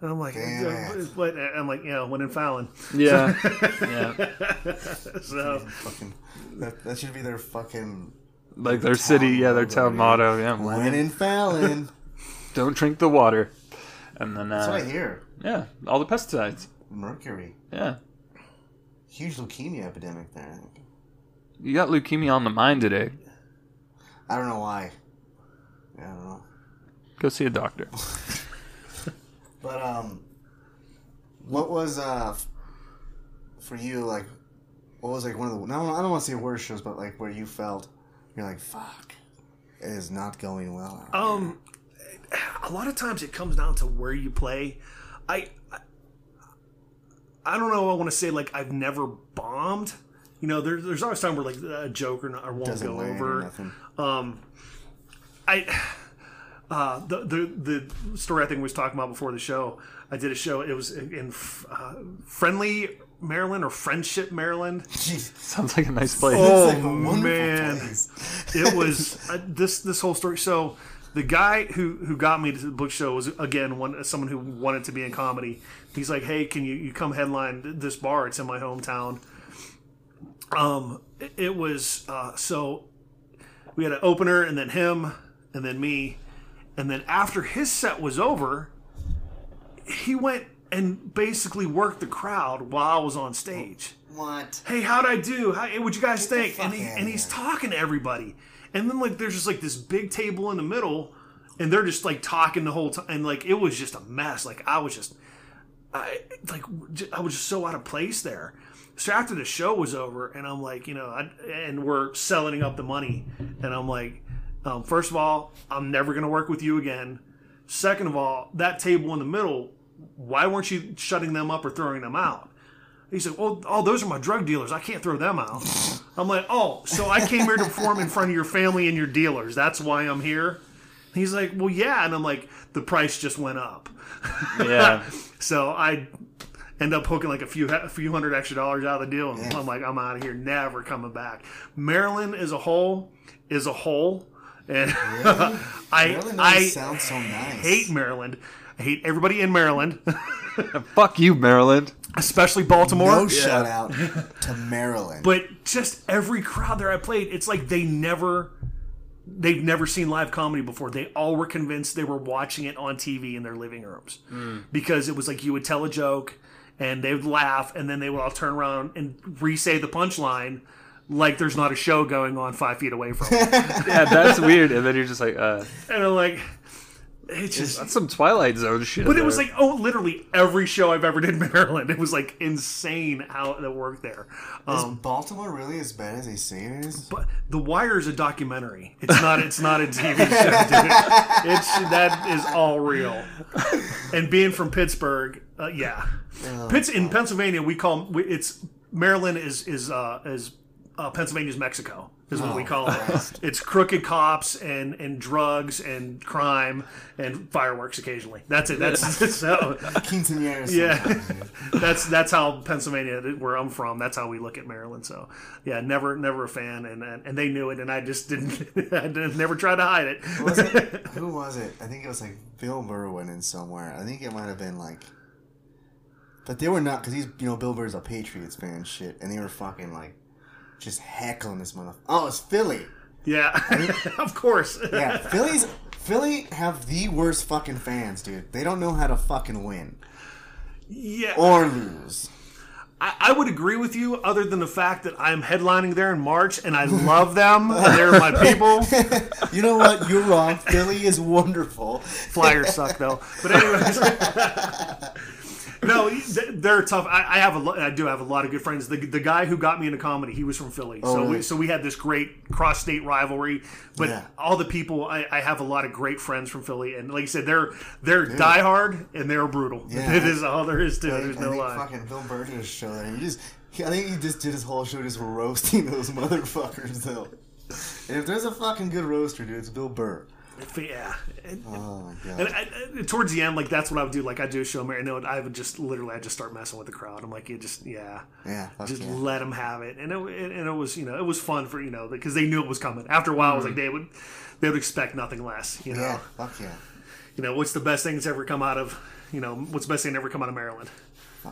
and I'm like, Damn uh, but I'm like, you know, when in Fallon, Yeah. yeah. so Fucking, that, that should be their fucking like their city, yeah, their town dude. motto, yeah. When in Fallon. Don't drink the water, and then That's what I uh, hear. yeah, all the pesticides. Mercury. Yeah, Huge leukemia epidemic there. I think. you got leukemia on the mind today. I don't know why. I don't know. Go see a doctor. But um, what was uh for you like? What was like one of the? No, I don't want to say worst shows, but like where you felt you're like, fuck, it is not going well. out here." Um, a lot of times it comes down to where you play. I, I, I don't know. I want to say like I've never bombed. You know, there's there's always time where like a joke or, not, or won't Doesn't go land or over. nothing. Um, I uh, the the the story I think we was talking about before the show. I did a show. It was in uh, Friendly Maryland or Friendship Maryland. Jeez, Sounds like a nice place. Oh, like a man. place. it was uh, this this whole story. So the guy who who got me to the book show was again one someone who wanted to be in comedy. He's like, hey, can you you come headline this bar? It's in my hometown. Um, it, it was uh, so we had an opener and then him and then me, and then after his set was over, he went and basically worked the crowd while I was on stage What? hey, how'd I do? How, what'd you guys Get think? And, he, and he's talking to everybody. And then, like, there's just, like, this big table in the middle, and they're just, like, talking the whole time. And, like, it was just a mess. Like, I was just, I, like, I was just so out of place there. So after the show was over, and I'm like, you know, I, and we're selling up the money, and I'm like, um, first of all, I'm never going to work with you again. Second of all, that table in the middle, why weren't you shutting them up or throwing them out? He said, "Well, oh, those are my drug dealers. I can't throw them out." I'm like, "Oh, so I came here to perform in front of your family and your dealers. That's why I'm here." He's like, "Well, yeah," and I'm like, "The price just went up." Yeah, So I end up hooking like a few a few hundred extra dollars out of the deal, and Yeah. I'm like, "I'm out of here, never coming back." Maryland as a whole is a whole, and I Maryland I always sounds so nice. hate Maryland. I hate everybody in Maryland, fuck you, Maryland. especially Baltimore. No shout out to Maryland. but just every crowd there I played, it's like they never they've never seen live comedy before. They all were convinced they were watching it on TV in their living rooms. Hmm. Because it was like you would tell a joke and they would laugh and then they would all turn around and re-say the punchline like there's not a show going on five feet away from them. Yeah, that's weird. And then you're just like, uh, and I'm like it's just that's some Twilight Zone shit. but it was there. like oh literally every show I've ever did in Maryland. It was like insane how it worked there. is Um, Baltimore really as bad as they say it is? But The Wire is a documentary. It's not. It's not a TV show, dude. It's that is all real. And being from Pittsburgh, uh, yeah, Pitts in Pennsylvania, we call it's Maryland is is uh, is uh, Pennsylvania's Mexico is what we Oh, call it. It's crooked cops and and drugs and crime and fireworks occasionally. That's it. That's, so. Quinceañeras. Yeah, that's that's how Pennsylvania, where I'm from, that's how we look at Maryland. So, yeah, never never a fan, and and, and they knew it, and I just didn't, I didn't never tried to hide it. was it? Who was it? I think it was like Bill Burr went in somewhere. I think it might have been like, but they were not because he's you know Bill Burr's a Patriots fan and shit, and they were fucking like just heckling this motherfucker. Oh, it's Philly. Yeah, of course. Yeah, Philly's Philly have the worst fucking fans, dude. They don't know how to fucking win yeah. or lose. I, I would agree with you, other than the fact that I'm headlining there in March, and I love them. and they're my people. You know what? You're wrong. Philly is wonderful. Flyers suck though. But anyways, no, they're tough. I, I have a lo- I do have a lot of good friends. The, the guy who got me into comedy, he was from Philly, oh, so we, so we had this great cross state rivalry. But Yeah. all the people, I, I have a lot of great friends from Philly, and like I said, they're they're diehard and they're brutal. Yeah. it is all there is to it. There's I no lie. fucking Bill Burr did a show that he just. I think he just did his whole show just roasting those motherfuckers though. And if there's a fucking good roaster, dude, it's Bill Burr. Yeah. And, Oh my god. and I, towards the end, like that's what I would do. Like I do a show, Mary. No, I would just literally, I just start messing with the crowd. I'm like, you just, yeah, yeah, just yeah. let them have it. And it, and it was, you know, it was fun for you know because they knew it was coming. After a while, I was like, mm. they would, they would expect nothing less. You know, Yeah, fuck yeah. you know, what's the best thing that's ever come out of, you know, what's the best thing that ever come out of Maryland?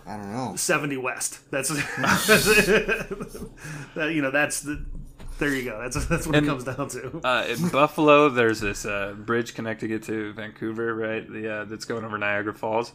I don't know. 70 West. That's, that's that, you know, that's the There you go. That's that's what And- it comes down to. Uh, in Buffalo, there's this uh, bridge connecting it to Vancouver, right? The uh, that's going over Niagara Falls.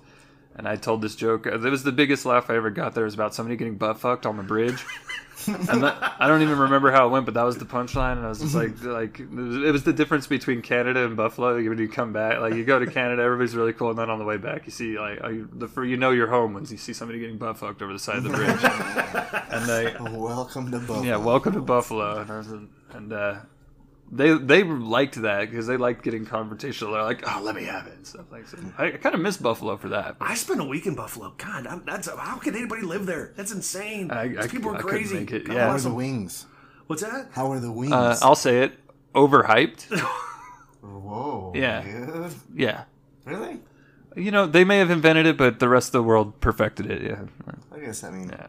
And I told this joke. uh, It was the biggest laugh I ever got. There was about somebody getting butt fucked on the bridge. and that, I don't even remember how it went, but that was the punchline. And I was just like, like it was, it was the difference between Canada and Buffalo. When you come back, like you go to Canada, everybody's really cool, and then on the way back, you see like uh, you, the you know you're home when you see somebody getting butt fucked over the side of the bridge. and they, Welcome to Buffalo. yeah, welcome to Buffalo, and I was, and uh, they they liked that because they liked getting confrontational. They're like, oh, let me have it, and stuff like that. I, I kind of miss Buffalo for that. I spent a week in Buffalo. God, I'm, that's how can anybody live there? That's insane. I- These I- people are I crazy. make it, God yeah. How are the wings? What's that? How are the wings? Uh, I'll say it, overhyped. Whoa. Yeah. Dude. Yeah, Really? you know they may have invented it, but the rest of the world perfected it. Yeah, I guess I mean. Yeah.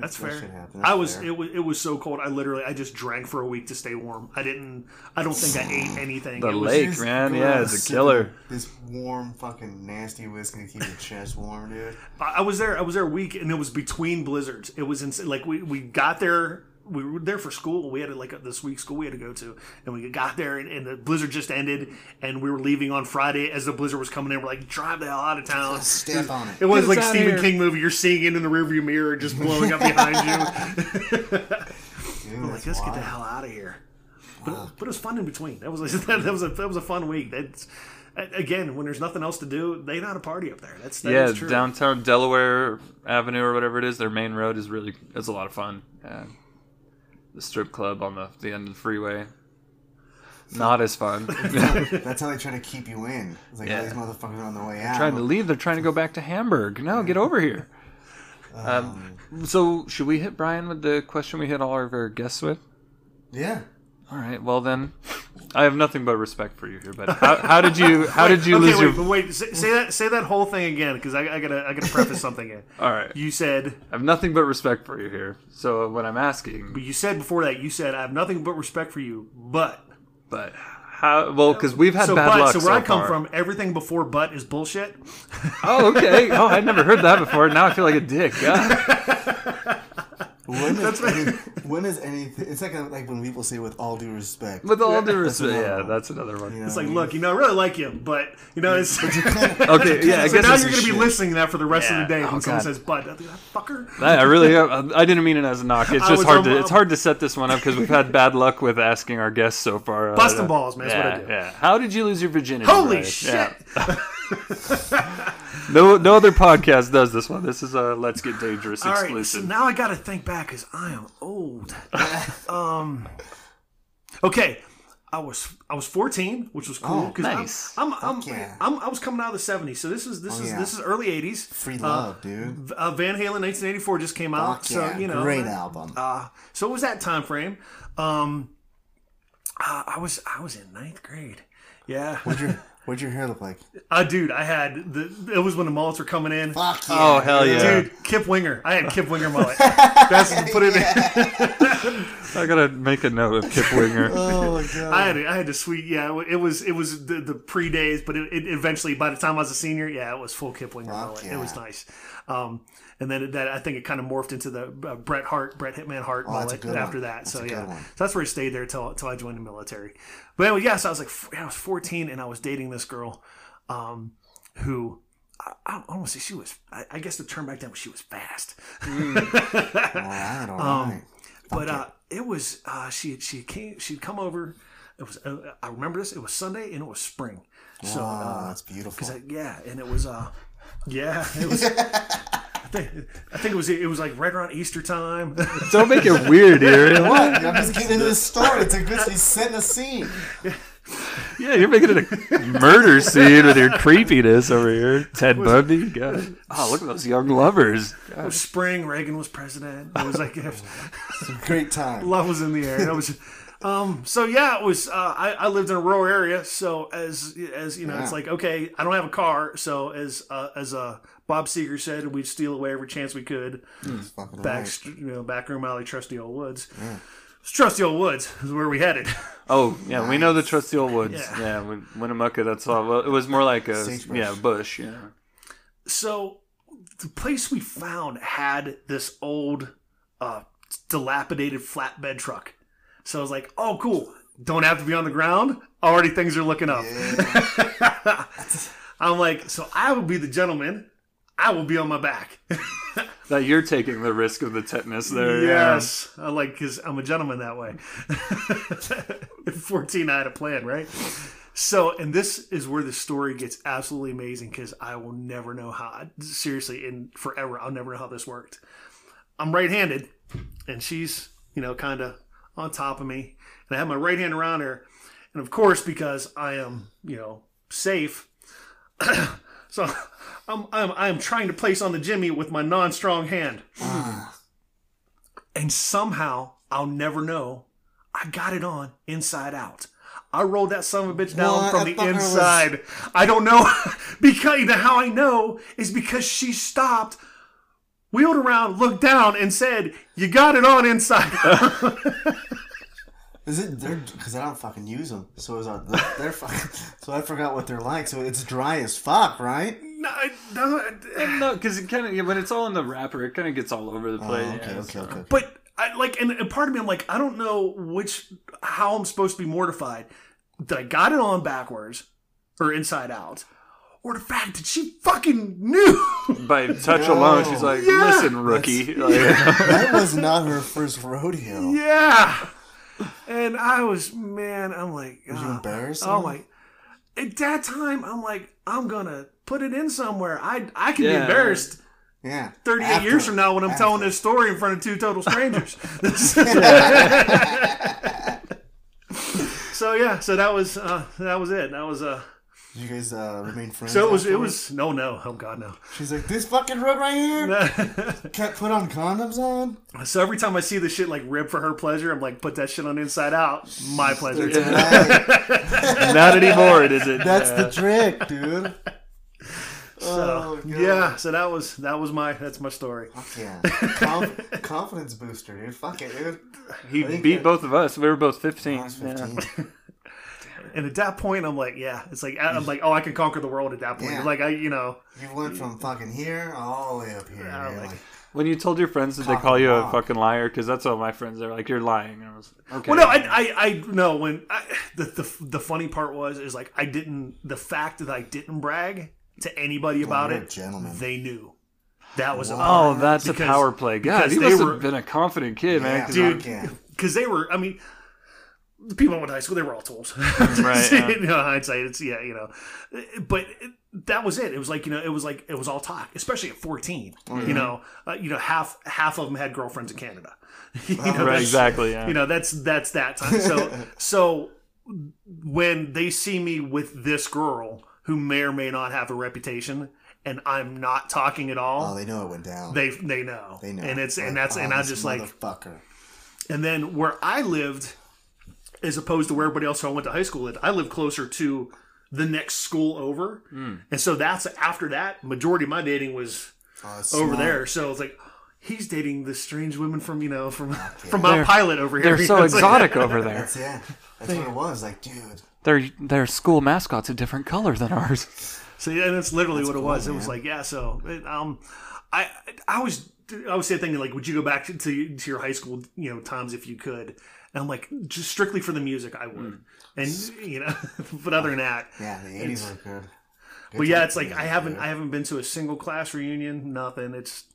That's that fair. should happen. I was fair. it was it was so cold. I literally I just drank for a week to stay warm. I didn't. I don't think I ate anything. The It was- lake, Just man, yeah, out it's a killer. This warm, fucking nasty whiskey to keep your chest warm, dude. I I was there. I was there a week, and it was between blizzards. It was insane. Like we we got there. We were there for school. We had like a, this week school we had to go to, and we got there, and, and the blizzard just ended, and we were leaving on Friday as the blizzard was coming in. We're like, drive the hell out of town. Step on it. It was like Stephen here. King movie. You're seeing it in the rearview mirror, just blowing up behind you. Dude, Like, that's let's get the hell out of here. But, but it was fun in between. That was that, was a that was a fun week. That's again when there's nothing else to do, they know how to party up there. That's that yeah. true. Downtown Delaware Avenue or whatever it is, their main road is really it's a lot of fun. Yeah. The strip club on the the end of the freeway, not as fun. That's how they try to keep you in. It's like, Yeah. oh, these motherfuckers are on the way out. trying to leave. They're trying to go back to Hamburg. No, get over here. Um, so, should we hit Brian with the question we hit all of our guests with? Yeah. All right. Well, then, I have nothing but respect for you here. But how, how did you how did you okay, lose wait, your? wait. Say, say that. Say that whole thing again, because I, I gotta. I gotta preface something in. All right. You said. I have nothing but respect for you here. So when I'm asking, But you said before that. You said I have nothing but respect for you. But but how? Well, because we've had so bad but luck. so where I come far. from, everything before but is bullshit. Oh, okay. Oh, I'd never heard that before. Now I feel like a dick. God. When is, any, when is anything? It's like a, like when people say "with all due respect." With all due respect, another yeah, one. that's another one. You know It's like, I look, you know, I really like you, but you know, it's. Okay, yeah, I so guess now you're gonna be listening to that for the rest Yeah. of the day Oh, when someone God. says "but." That fucker. I I really, I didn't mean it as a knock. It's just hard on- to, it's hard to set this one up because we've had bad luck with asking our guests so far. Uh, Busting balls, man, that's Yeah, what I do. yeah. How did you lose your virginity? Holy Brian? shit! Yeah. No, no other podcast does this one. This is a Let's Get Dangerous All right, so exclusive. now I got to think back because I am old. um, okay, I was I was 14, which was cool. Oh, 'cause I'm- I'm I'm, yeah. I'm, i was coming out of the 70s, so this is this Oh, is yeah. this is early 80s. Free Uh, love, dude. uh, Van Halen 1984 just came out, Fuck so yeah, you know, great album. Uh, so it was that time frame. Um, uh, I was I was in ninth grade. Yeah, What'd your What'd your hair look like? uh, dude, I had the. It was when the mullets were coming in. Fuck yeah, Oh, hell dude. yeah. Dude, Kip Winger. I had Kip Winger mullet. That's put it. in. I gotta make a note of Kip Winger. Oh my god. I had I had to sweet. Yeah, it was it was the, the pre days, but it, it eventually by the time I was a senior, yeah, it was full Kip Winger Fuck mullet. It was nice. Um, and then that I think it kind of morphed into the uh, Bret Hart, Bret Hitman Hart Oh, mullet after one. that. That's so yeah, so that's where I stayed there till till I joined the military. But anyway, yeah, so I was like, I was 14 and I was dating this girl, um, who. I, I don't want to say she was. I, I guess the term back then was she was fast. all right, all Um, right. but uh, it was uh, she she came she'd come over. It was uh, I remember this. It was Sunday and it was spring. So oh, uh, that's beautiful. I- yeah, and it was uh yeah it was. I think, I think it was it was like right around Easter time. Don't make it weird here. What? I'm just getting into the story. It's a good. He's setting a scene. Yeah, you're making it a murder scene with your creepiness over here, Ted Bundy. God. Oh, look at those young lovers. it was spring. Reagan was president. It was like it was- Great time. love was in the air. That was. Um, so yeah, it was. Uh, I, I lived in a rural area, so as as you know, it's like okay, I don't have a car, so as uh, as uh, Bob Seger said, we'd steal away every chance we could. It's fucking Back right. you know, back room alley, trusty old woods. It's trusty old woods is where we headed. Oh, yeah, we know the trusty old woods. Yeah. Yeah, Win- Winnemucca, that's all. Well, it was more like a, Sagebrush. yeah, bush, yeah. so the place we found had this old uh, dilapidated flatbed truck. So I was like, oh, cool. Don't have to be on the ground. Already things are looking up. I'm like, so I would be the gentleman. I will be on my back. That you're taking the risk of the tetanus there. yes. I like, because I'm a gentleman that way. At 14, I had a plan, right? So, and this is where the story gets absolutely amazing because I will never know how, seriously, in forever, I'll never know how this worked. I'm right handed, and she's, you know, kind of on top of me. And I have my right hand around her. And of course, because I am, you know, safe, so I'm, I'm, I'm trying to place on the Jimmy with my non strong hand. And somehow, I'll never know, I got it on inside out. I rolled that son of a bitch down What? from I the thought it was- inside. I don't know because you know how I know is because she stopped, wheeled around, looked down, and said, "You got it on inside." out." Is it? They're because I don't fucking use them. So is our, they're, they're fucking. So I forgot what they're like. So it's dry as fuck, right? no, no, eh. No, because it kind of when it's all in the wrapper, it kind of gets all over the Oh, place. okay, yeah, okay, so- okay, okay. But I like, and, and part of me, I'm like, I don't know which how I'm supposed to be mortified that I got it on backwards or inside out, or the fact that she fucking knew. By touch alone, she's like, Yeah. "Listen, rookie." Like, that was not her first rodeo. yeah, and I was man, I'm like, Was you ah. embarrassed? Oh my! At that time, I'm like, I'm gonna put it in somewhere. I I can be Yeah. embarrassed Yeah. 38 After- years from now when I'm after. telling this story in front of two total strangers. so yeah, so that was uh, that was it. That was uh. Did you guys uh, remain friends? So it was it was no no oh god no. She's like, this fucking road right here. Can't put on condoms on. so every time I see the shit like rib for her pleasure, I'm like, put that shit on inside out, my pleasure. That's. Not anymore, is it? That's Yeah. the trick, dude. So Oh, yeah, so that was that was my that's my story. Fuck Yeah. Conf- confidence booster, dude. Fuck it, dude. He beat that- both of us. We were both I fifteen. Yeah. 15. And at that point, I'm like, yeah, it's like I'm like, oh, I can conquer the world at that point. Yeah. Like I, you know, You went from fucking here all the way up here. Yeah, like- Like, When you told your friends, did they call you a block. fucking liar? Because that's what my friends are like. You're lying. And I was okay. Well, no, I, I, I no. When I, the, the the funny part was is like I didn't the fact that I didn't brag to anybody about you're it. gentleman. They knew that was Oh, that's a power play. God, because they must were- have been a confident kid, man. Dude. Because they were. I mean, the people I went to high school, they were all tools. Right, yeah. you know, hindsight, it's yeah, you know, but it, that was it. It was like you know, it was like it was all talk, especially at fourteen. You know, uh, you know, half half of them had girlfriends in Canada. you know, Right, exactly. Yeah. you know that's that's that time so so when they see me with this girl who may or may not have a reputation and i'm not talking at all Oh, they know it went down. they they know They know. and it's and that's oh, and i'm just like motherfucker. and then where i lived as opposed to where everybody else who i went to high school with i lived closer to the next school over and so that's after that majority of my dating was it's over there so it's like he's dating the strange women from you know from from Mount They're- Pilot over here They're You so know, it's like- exotic over there. That's yeah. That's what it was. Like, dude. Their their school mascot's a different color than ours. So yeah, and that's literally what it cool, was. It was like, yeah. So it, um, I I was I was saying thinking like, would you go back to, to to your high school you know times if you could? And I'm like, just strictly for the music, I would. And you know, but other than that, Yeah, the 80s were good. Good but yeah, it's like I haven't dude. I haven't been to a single class reunion. Nothing. It's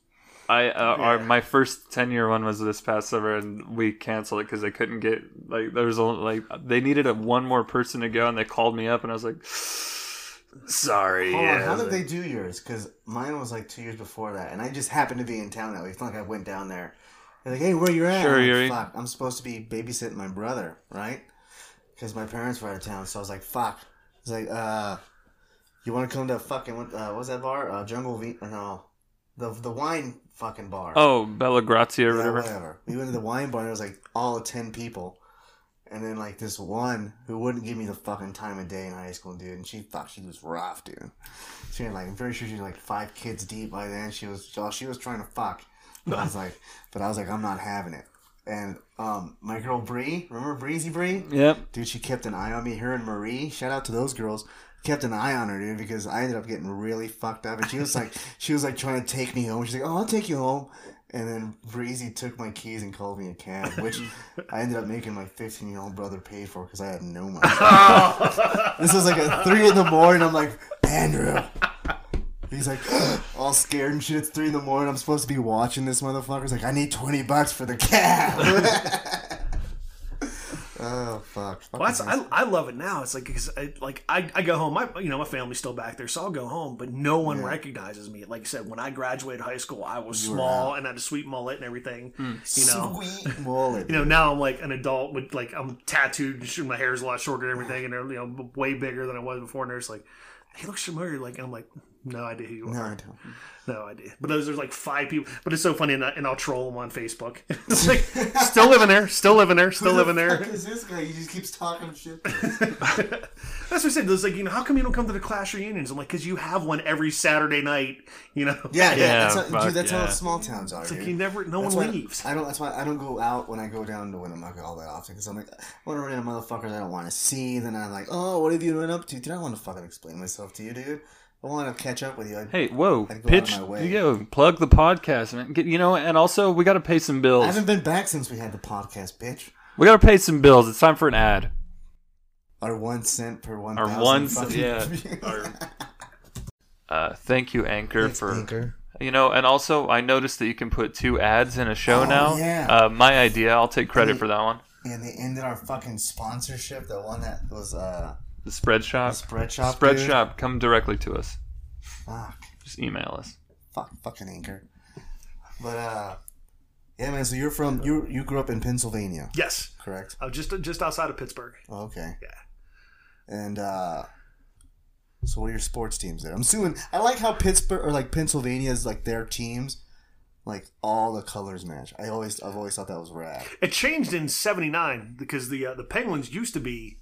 I uh, our, my first ten year one was this past summer, and we canceled it because they couldn't get like there was only like they needed a, one more person to go, and they called me up, and I was like, sorry. Hold on, how did they do yours? Because mine was like two years before that, and I just happened to be in town that week. It's not like I went down there. They're like, "Hey, where you at?" Sure, I'm like, Fuck, I'm supposed to be babysitting my brother, right? Because my parents were out of town, so I was like, "Fuck." It's like, uh, you want to come to fucking what? Uh, what's that bar? Uh, Jungle V? No, the the wine fucking bar. Oh, Bella Grazia or Yeah, whatever. whatever. We went to the wine bar and it was like all ten people. And then like this one who wouldn't give me the fucking time of day in high school, dude. And she thought she was rough, dude. She had like I'm very sure she was like five kids deep by then. She was all she was trying to fuck. But I was like, but I was like, I'm not having it. And um, my girl Bree, remember Breezy Bree? Yep. Dude, she kept an eye on me. Her and Marie, shout out to those girls. Kept an eye on her, dude, because I ended up getting really fucked up. And she was like, she was like trying to take me home. She's like, "Oh, I'll take you home." And then Breezy took my keys and called me a cab, which I ended up making my 15 year old brother pay for because I had no money. this was like at 3 in the morning. I'm like, Andrew. He's like, all scared and shit. It's 3 in the morning. I'm supposed to be watching this motherfucker. He's like, I need 20 bucks for the cab. oh, fuck. Well, that's, I, I love it now. It's like because I, like I, I go home. My you know my family's still back there, so I'll go home. But no one recognizes me. Like I said, when I graduated high school, I was were small and had a sweet mullet and everything. Hmm. You know, Sweet mullet. you know now I'm like an adult with like I'm tattooed and sh- my hair's a lot shorter and everything, and they're you know way bigger than I was before. And they're just like, he looks familiar. Like and I'm like, no idea who you No, are. I don't. No idea. But those there's like five people. But it's so funny, and, I, and I'll troll them on Facebook. it's like still living there, still living there, still living there. Who is this guy? He just keeps talking shit. That's what I said. It's like, you know, how come you don't come to the class reunions? I'm like, because you have one every Saturday night, you know? Yeah, yeah. Yeah, that's how, dude, that's yeah. how small towns are. It's like you never, no That's one leaves. I don't. That's why I don't go out when I go down to Winnemucca all that often because I'm like, what are random motherfuckers I don't want to see? Then I'm like, oh, what have you been up to? Dude, I want to fucking explain myself to you, dude. I want to catch up with you. I, Hey, whoa! I'd go out Pitch, of my way. yo, plug the podcast, man. Get, you know, and also we got to pay some bills. I haven't been back since we had the podcast, bitch. We got to pay some bills. It's time for an ad. Our one cent per one. Our thousand one fucking cent- yeah. Our- Uh, thank you, Anchor, Thanks, for Anchor. you know, and also I noticed that you can put two ads in a show Oh, now. yeah. Uh, my idea. I'll take credit mean- for that one. And they ended our fucking sponsorship. The one that was uh, The spread shop. spread shop. Spread dude. shop. Come directly to us. Fuck. Just email us. Fuck, fucking anchor. But uh, yeah, man. So you're from you you grew up in Pennsylvania, Yes. correct? Uh, just just outside of Pittsburgh. Oh, okay. Yeah. And uh, so what are your sports teams there? I'm assuming I like how Pittsburgh or like Pennsylvania is like their teams, like all the colors match. I always I've always thought that was rad. It changed in '79 because the uh, the Penguins used to be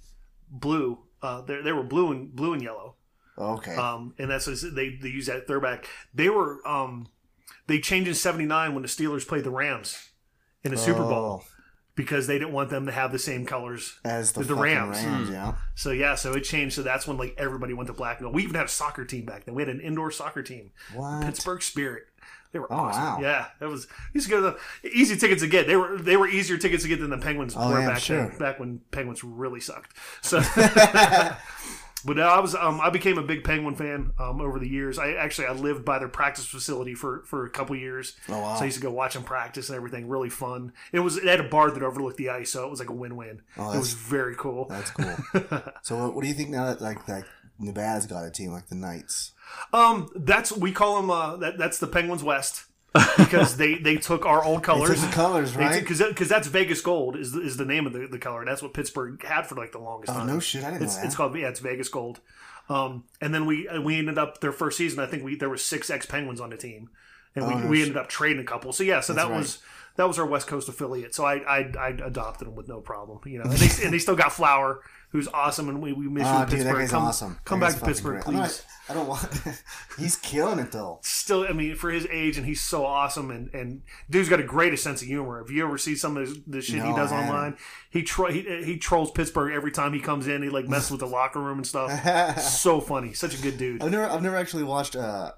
blue. Uh, they they were blue and blue and yellow. Okay. Um, and that's what they they use that throwback. They were um, they changed in '79 when the Steelers played the Rams in the Super Bowl Oh, because they didn't want them to have the same colors. as the, the Rams. Rams, yeah. So yeah, so it changed. So that's when like everybody went to black and gold. We even had a soccer team back then. We had an indoor soccer team, What? Pittsburgh Spirit. They were Oh, awesome. wow. Yeah, that was used to go to the easy tickets to get. They were they were easier tickets to get than the Penguins Oh, were yeah, back sure. then. Back when Penguins really sucked. So. But I was um, I became a big Penguin fan um, over the years. I actually I lived by their practice facility for, for a couple years. Oh, wow. So I used to go watch them practice and everything. Really fun. It was it had a bar that overlooked the ice, so it was like a win win. Oh, it was very cool. That's cool. so what, what do you think now that like like Nevada's got a team like the Knights? Um, that's we call them. Uh, that that's the Penguins West because they they took our old colors. the colors, right? Because because that's Vegas Gold is is the name of the, the color. That's what Pittsburgh had for like the longest oh time. no shit! I didn't It's, know that. it's called yeah, it's Vegas Gold. Um, and then we we ended up their first season. I think we there were six ex Penguins on the team, and we, Oh, no we shit. ended up trading a couple. So yeah, so That's that right. was that was our West Coast affiliate. So I I, I adopted them with no problem. You know, and they, and they still got Flower, who's awesome, and we, we miss you Oh, in dude, Pittsburgh. come awesome. come That back to Pittsburgh, great. Please. not- I don't want. he's killing it though. Still, I mean, for his age, and he's so awesome, and and dude's got a greatest sense of humor. If you ever see some of the shit he does online, he, tro- he he trolls Pittsburgh every time he comes in. He like messes with the locker room and stuff. so funny, such a good dude. I've never, I've never actually watched. uh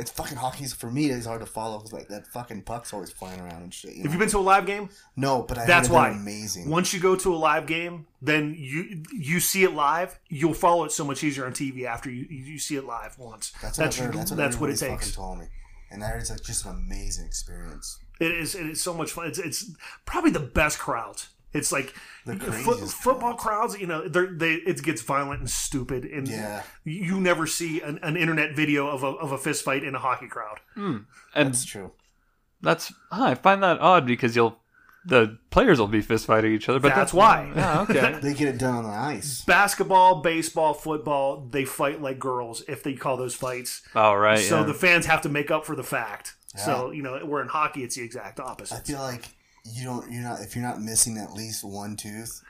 It's fucking hockey's for me. It's hard to follow because like that fucking puck's always flying around and shit. You know? Have you been to a live game? no, but I That's why. amazing. Once you go to a live game, then you you see it live. You'll follow it so much easier on TV after you you see it live once. that's that's what, heard. that's, that's what, what it takes. Told me, and that is like just an amazing experience. It is it is so much fun. It's it's probably the best crowds. It's like The foot, craziest football crowds. You know, they're, it gets violent and stupid, and Yeah. you never see an, an internet video of a of a fist fight in a hockey crowd. Hmm. And That's true. that's huh, I find that odd because you'll the players will be fist fighting each other, but That's why. Yeah, okay. They get it done on the ice. Basketball, baseball, football, they fight like girls if they call those fights. All right. So yeah. the fans have to make up for the fact. So you know, we're in hockey it's the exact opposite. I feel like you don't. You're not. If you're not missing at least one tooth,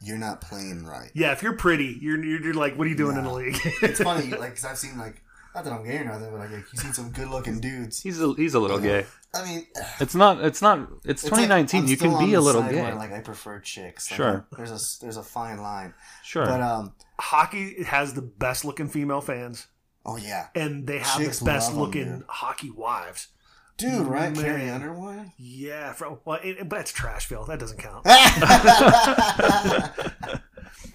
you're not playing right. Yeah, if you're pretty, you're you're, you're like, what are you doing in the league? It's funny, like, because I've seen like. Not that I'm gay or nothing, but like you've seen some good-looking dudes. he's a, he's a little gay. I mean, It's not. It's not. It's, It's 2019. I'm you can be a little side gay. where, like I prefer chicks. Like, Sure. There's a there's a fine line, sure. but um. hockey has the best looking female fans, Oh yeah. and they have Chicks the best looking dude. hockey wives. Dude, right? Man. Carrie Underwood? Yeah, from well, it, but it's Trashville. That doesn't count.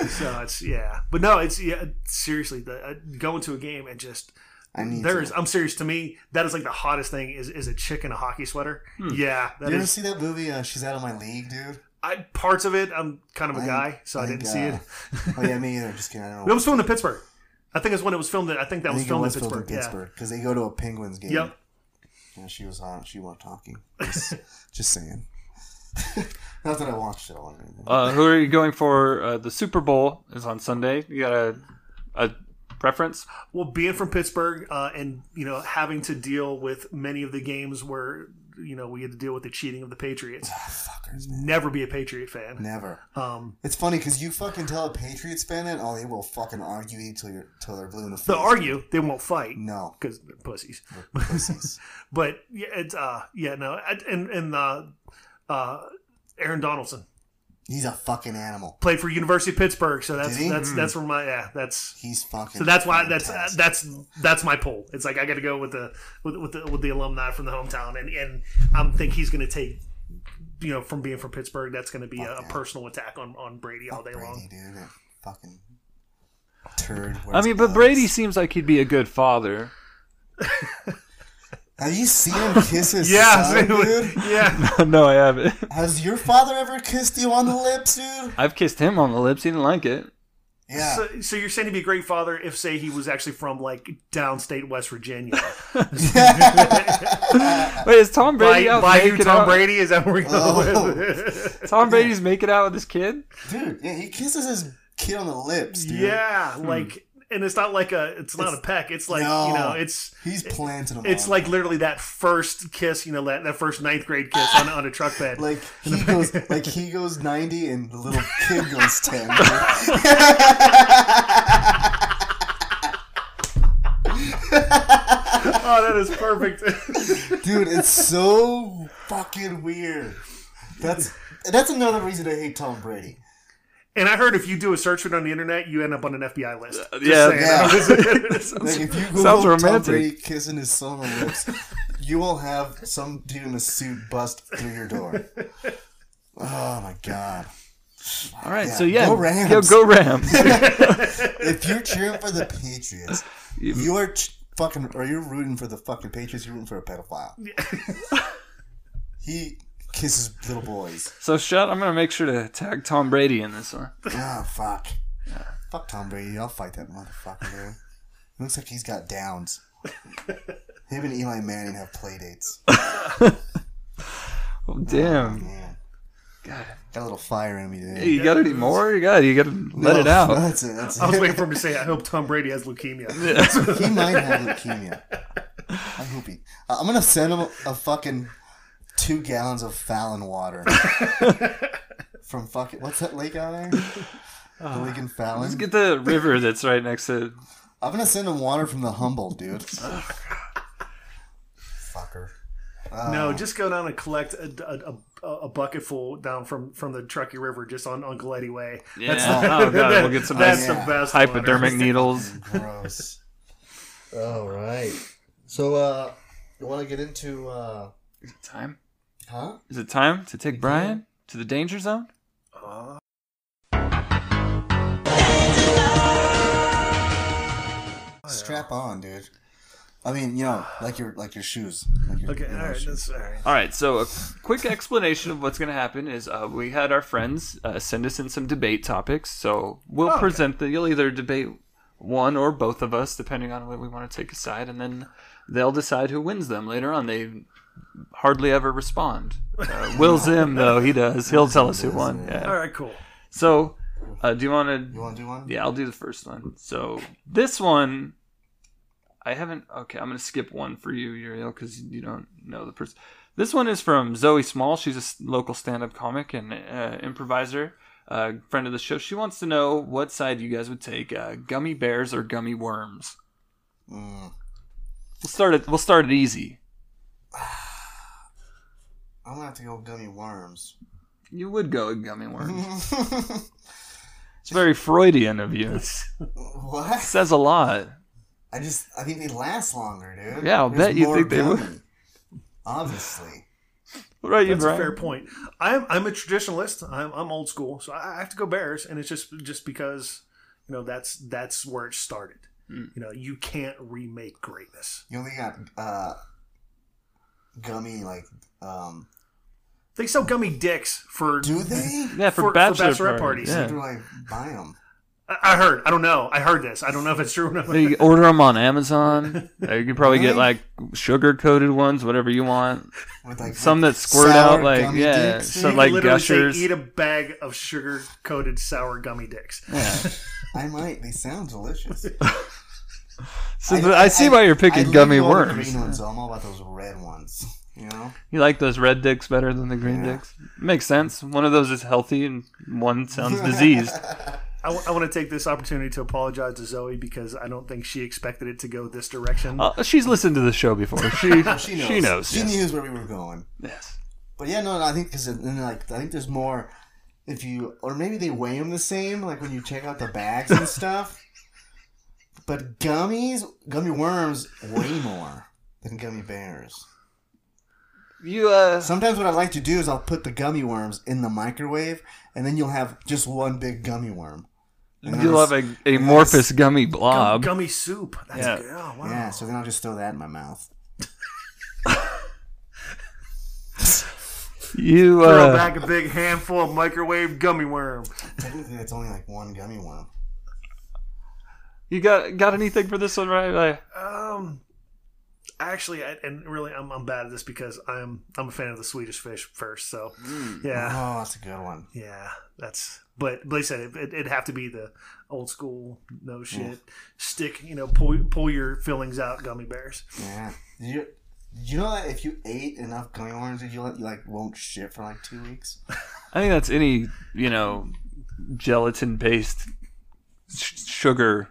so it's yeah, but no, it's yeah. Seriously, the, uh, going to a game and just I need there is. to. I'm serious. To me, that is like the hottest thing. Is is a chick in a hockey sweater? Yeah, that You ever is. see that movie, uh, She's Out of My League, dude? I parts of it. I'm kind of a I- guy, so I, think, didn't see it. oh, yeah, me either. Just kidding. I don't It was filmed in Pittsburgh. I think it's when it was filmed. In, I think that I was think it filmed was in filmed Pittsburgh. in Pittsburgh because they go to a Penguins game. Yep. Yeah, she was on. She wasn't talking. Just, just saying. Not that I watched it all or anything. Uh, who are you going for? Uh, the Super Bowl is on Sunday. You got a a preference? Well, being from Pittsburgh uh, and you know having to deal with many of the games where you know we had to deal with the cheating of the Patriots. Fuckers, man. Never be a Patriot fan. Never. Um, It's funny because you fucking tell a Patriots fan that, oh, they will fucking argue until you're till they're blue in the face. they'll argue. They won't fight No, because they're pussies. pussies. But yeah, it's uh yeah no and and uh, uh, Aaron Donaldson He's a fucking animal. played for University of Pittsburgh, so that's Did he? that's hmm. that's where my yeah that's He's fucking. so that's why that's fantastic. that's that's my poll. It's like I got to go with the with, with the with the alumni from the hometown, and and I'm think he's going to take you know from being from Pittsburgh, that's going to be a, a personal attack on on Brady all day Brady, long. dude. that Fucking turd. I mean, but gloves. Brady seems like he'd be a good father. Have you seen him kiss his Yeah, son, dude? yeah. no, I haven't. Has your father ever kissed you on the lips, dude? I've kissed him on the lips. He didn't like it. Yeah. So, so you're saying he'd be a great father if, say, he was actually from like downstate West Virginia? Wait, is Tom Brady by out by you, making Tom out? Brady? Is that where we're going Oh. with? Tom Brady's making out with his kid. dude, yeah, he kisses his kid on the lips, dude. yeah, hmm. like, and it's not like a, it's not a peck. It's like No. you know, it's He's planting him. it's like literally that first kiss, you know, that, that first ninth grade kiss on, on a truck bed. like he goes like he goes ninety and the little kid goes ten. oh, that is perfect. Dude, it's so fucking weird. That's that's another reason I hate Tom Brady. And I heard if you do a search for it on the internet, you end up on an FBI list. Uh, Just yeah, saying. yeah. Like if you go Sounds Tom romantic. Brady kissing his son on the lips, you will have some dude in a suit bust through your door. Oh my god! All right, Yeah, so yeah, go Rams. Yo, go Rams. If you're cheering for the Patriots, you are ch- fucking, or you're rooting for the fucking Patriots. You're rooting for a pedophile. he kisses little boys. so shut. I'm gonna make sure to tag Tom Brady in this one. Oh fuck! Fuck Tom Brady. I'll fight that motherfucker. Dude. Looks like he's got downs. Him and Eli Manning have play dates. Oh, damn. Man, God. got a little fire in me Hey, today. you got any more? You got. You got to let it out. That's it. That's I was it. waiting for him to say, "I hope Tom Brady has leukemia." He might have leukemia. I hope he. uh, I'm gonna send him a fucking two gallons of Fallon water from fucking what's that lake out there? The lake in Fallon. Let's get the river that's right next to. I'm gonna send him water from the Humboldt, dude. Fucker. No, just go down and collect a, a, a, a bucket full down from, from the Truckee River just on, on Galletti Way. Yeah. oh god, we'll get some That's nice the best. hypodermic water. needles. Gross. All right. So, uh, you want to get into, uh, Time. Huh? Is it time to take Brian to the danger zone? Strap on, dude. I mean, you know, like your like your shoes. Like your, Okay, you know, all right, shoes. that's all right. All right, so a quick explanation of what's going to happen is uh, we had our friends uh, send us in some debate topics. So we'll okay. present the. You'll either debate one or both of us, depending on what we want to take aside, and then they'll decide who wins them later on. They hardly ever respond. Uh, Will Zim, though, he does. He'll tell us who won. All Yeah. right, cool. So, uh, do you want to? You want to do one? Yeah, I'll do the first one. So this one, I haven't. Okay, I'm gonna skip one for you, Uriel, because you don't know the person. This one is from Zoe Small. She's a local stand-up comic and uh, improviser, uh, friend of the show. She wants to know what side you guys would take: uh, gummy bears or gummy worms. Mm. We'll start it. We'll start it easy. I'm gonna have to go gummy worms. You would go with gummy worms. It's very Freudian of you. It what? says a lot. I just I think they last longer, dude. Yeah, I'll There's bet you more think they would. Obviously. What about you, That's a fair point. I'm I'm a traditionalist. I'm I'm old school, so I have to go Bears, and it's just just because you know that's that's where it started. Hmm. You know, you can't remake greatness. You only got uh, gummy like. Um, They sell gummy dicks for. do they? Yeah, for, For- for bachelor, bachelorette parties. parties. Where Yeah. do I buy them? I I heard. I don't know. I heard this. I don't know if it's true or not. You order them on Amazon. Uh, You can probably get like sugar coated ones, whatever you want. With like Some that squirt out like yeah, dicks? some like literally say, gushers. eat a bag of sugar coated sour gummy dicks. Yeah. I might. They sound delicious. So th- I, see why you're picking leave gummy all the worms. Green ones, so I'm all about those red ones. You know. You like those red dicks better than the green Yeah. dicks? Makes sense. One of those is healthy and one sounds diseased. I, want to take this opportunity to apologize to Zoe because I don't think she expected it to go this direction. Uh, she's listened to the show before. She She knows. she knows. She yes. knew where we were going. Yes. But yeah, no, no I think because then like I think there's more if you or maybe they weigh them the same like when you check out the bags and stuff. But gummies, gummy worms, way more than gummy bears. You uh Sometimes what I like to do is I'll put the gummy worms in the microwave, and then you'll have just one big gummy worm. And you'll have s- a amorphous gummy Gum- blob. gummy soup. That's Yeah. good. Oh, wow. yeah. So then I'll just throw that in my mouth. You Throw uh back a big handful of microwave gummy worm. Technically, it's only like one gummy worm. You got got anything for this one, right? Like, Um, actually, I, and really, I'm, I'm bad at this because I'm I'm a fan of the Swedish fish first. So, yeah, Oh, that's a good one. yeah, that's. But but like I said, it, it, it'd have to be the old school, no shit, stick. You know, pull pull your fillings out, gummy bears. Yeah. Did you, did you know that if you ate enough gummy worms, you like you like won't shit for like two weeks? I think that's any you know gelatin based sh- sugar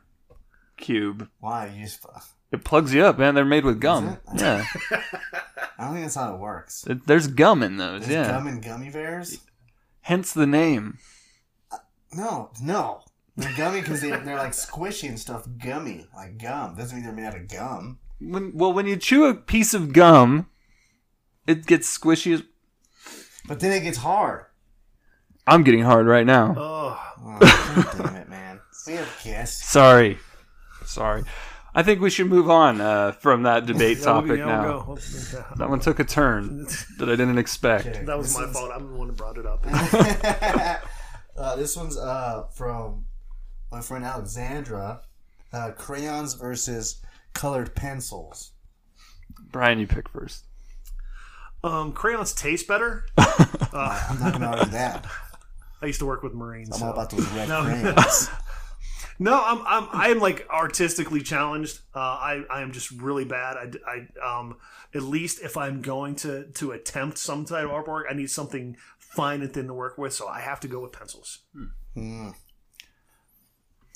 cube. Why? You just. It plugs you up, man. They're made with gum. it? Yeah, I don't think that's how it works. It- there's gum in those. There's yeah, gum in gummy bears? hence the name. Uh, no, no. They're gummy because they, they're like squishy and stuff. Gummy, like gum. Doesn't mean they're made out of gum. When well, when you chew a piece of gum, it gets squishy. As, But then it gets hard. I'm getting hard right now. Oh, Oh, God damn it, man. We have guests. Sorry, sorry. I think we should move on uh, from that debate yeah, topic yeah, now. we'll go. That one took a turn that I didn't expect. Okay. That was my is- fault. I'm the one who brought it up. uh, this one's uh, from my friend Alexandra. Uh, crayons versus colored pencils. Brian, you pick first. Um, crayons taste better. I'm not gonna argue that. I used to work with Marines. I'm so. all about those red No. crayons. No, I'm I'm I'm like artistically challenged. Uh, I I am just really bad. I, I um at least if I'm going to to attempt some type of artwork, I need something fine and thin to work with. So I have to go with pencils. Mm.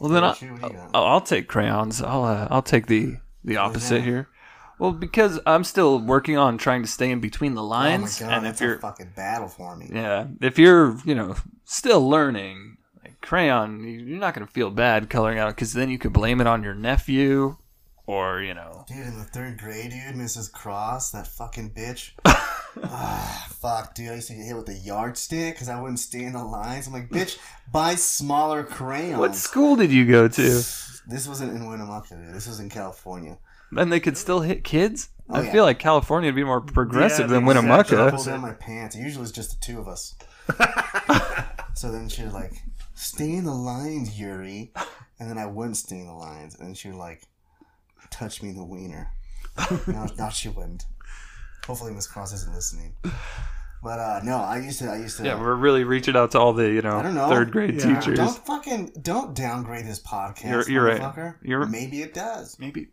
Well, then I'll, What you- what do you got? I'll, I'll take crayons. I'll uh, I'll take the the opposite here. Well, because I'm still working on trying to stay in between the Oh my lines, god, and that's if you're a fucking battle for me. yeah, if you're you know still learning like crayon, you- you're not gonna feel bad coloring out because then you could blame it on your nephew, or you know Dude, in the third grade, dude, Mrs. Cross, that fucking bitch. ah, fuck, dude. I used to get hit with a yardstick because I wouldn't stay in the lines. I'm like, bitch, buy smaller crayons. what school did you go to? This wasn't in Winnemucca, dude. This was in California. Then they could still hit kids. Oh, I yeah. feel like California would be more progressive Yeah, than Winnemucca. opposite. Pulled down my pants. Usually it's just the two of us. so then she was like, stay in the lines, Yuri. And then I wouldn't stay in the lines. And she would like, touch me in the wiener. no, no, she wouldn't. Hopefully Miss Cross isn't listening. But uh no, I used to I used to Yeah, we're really reaching out to all the you know, know. third grade Yeah. teachers. don't fucking don't downgrade this podcast. You're- you're right. motherfucker. You're- maybe it does. Maybe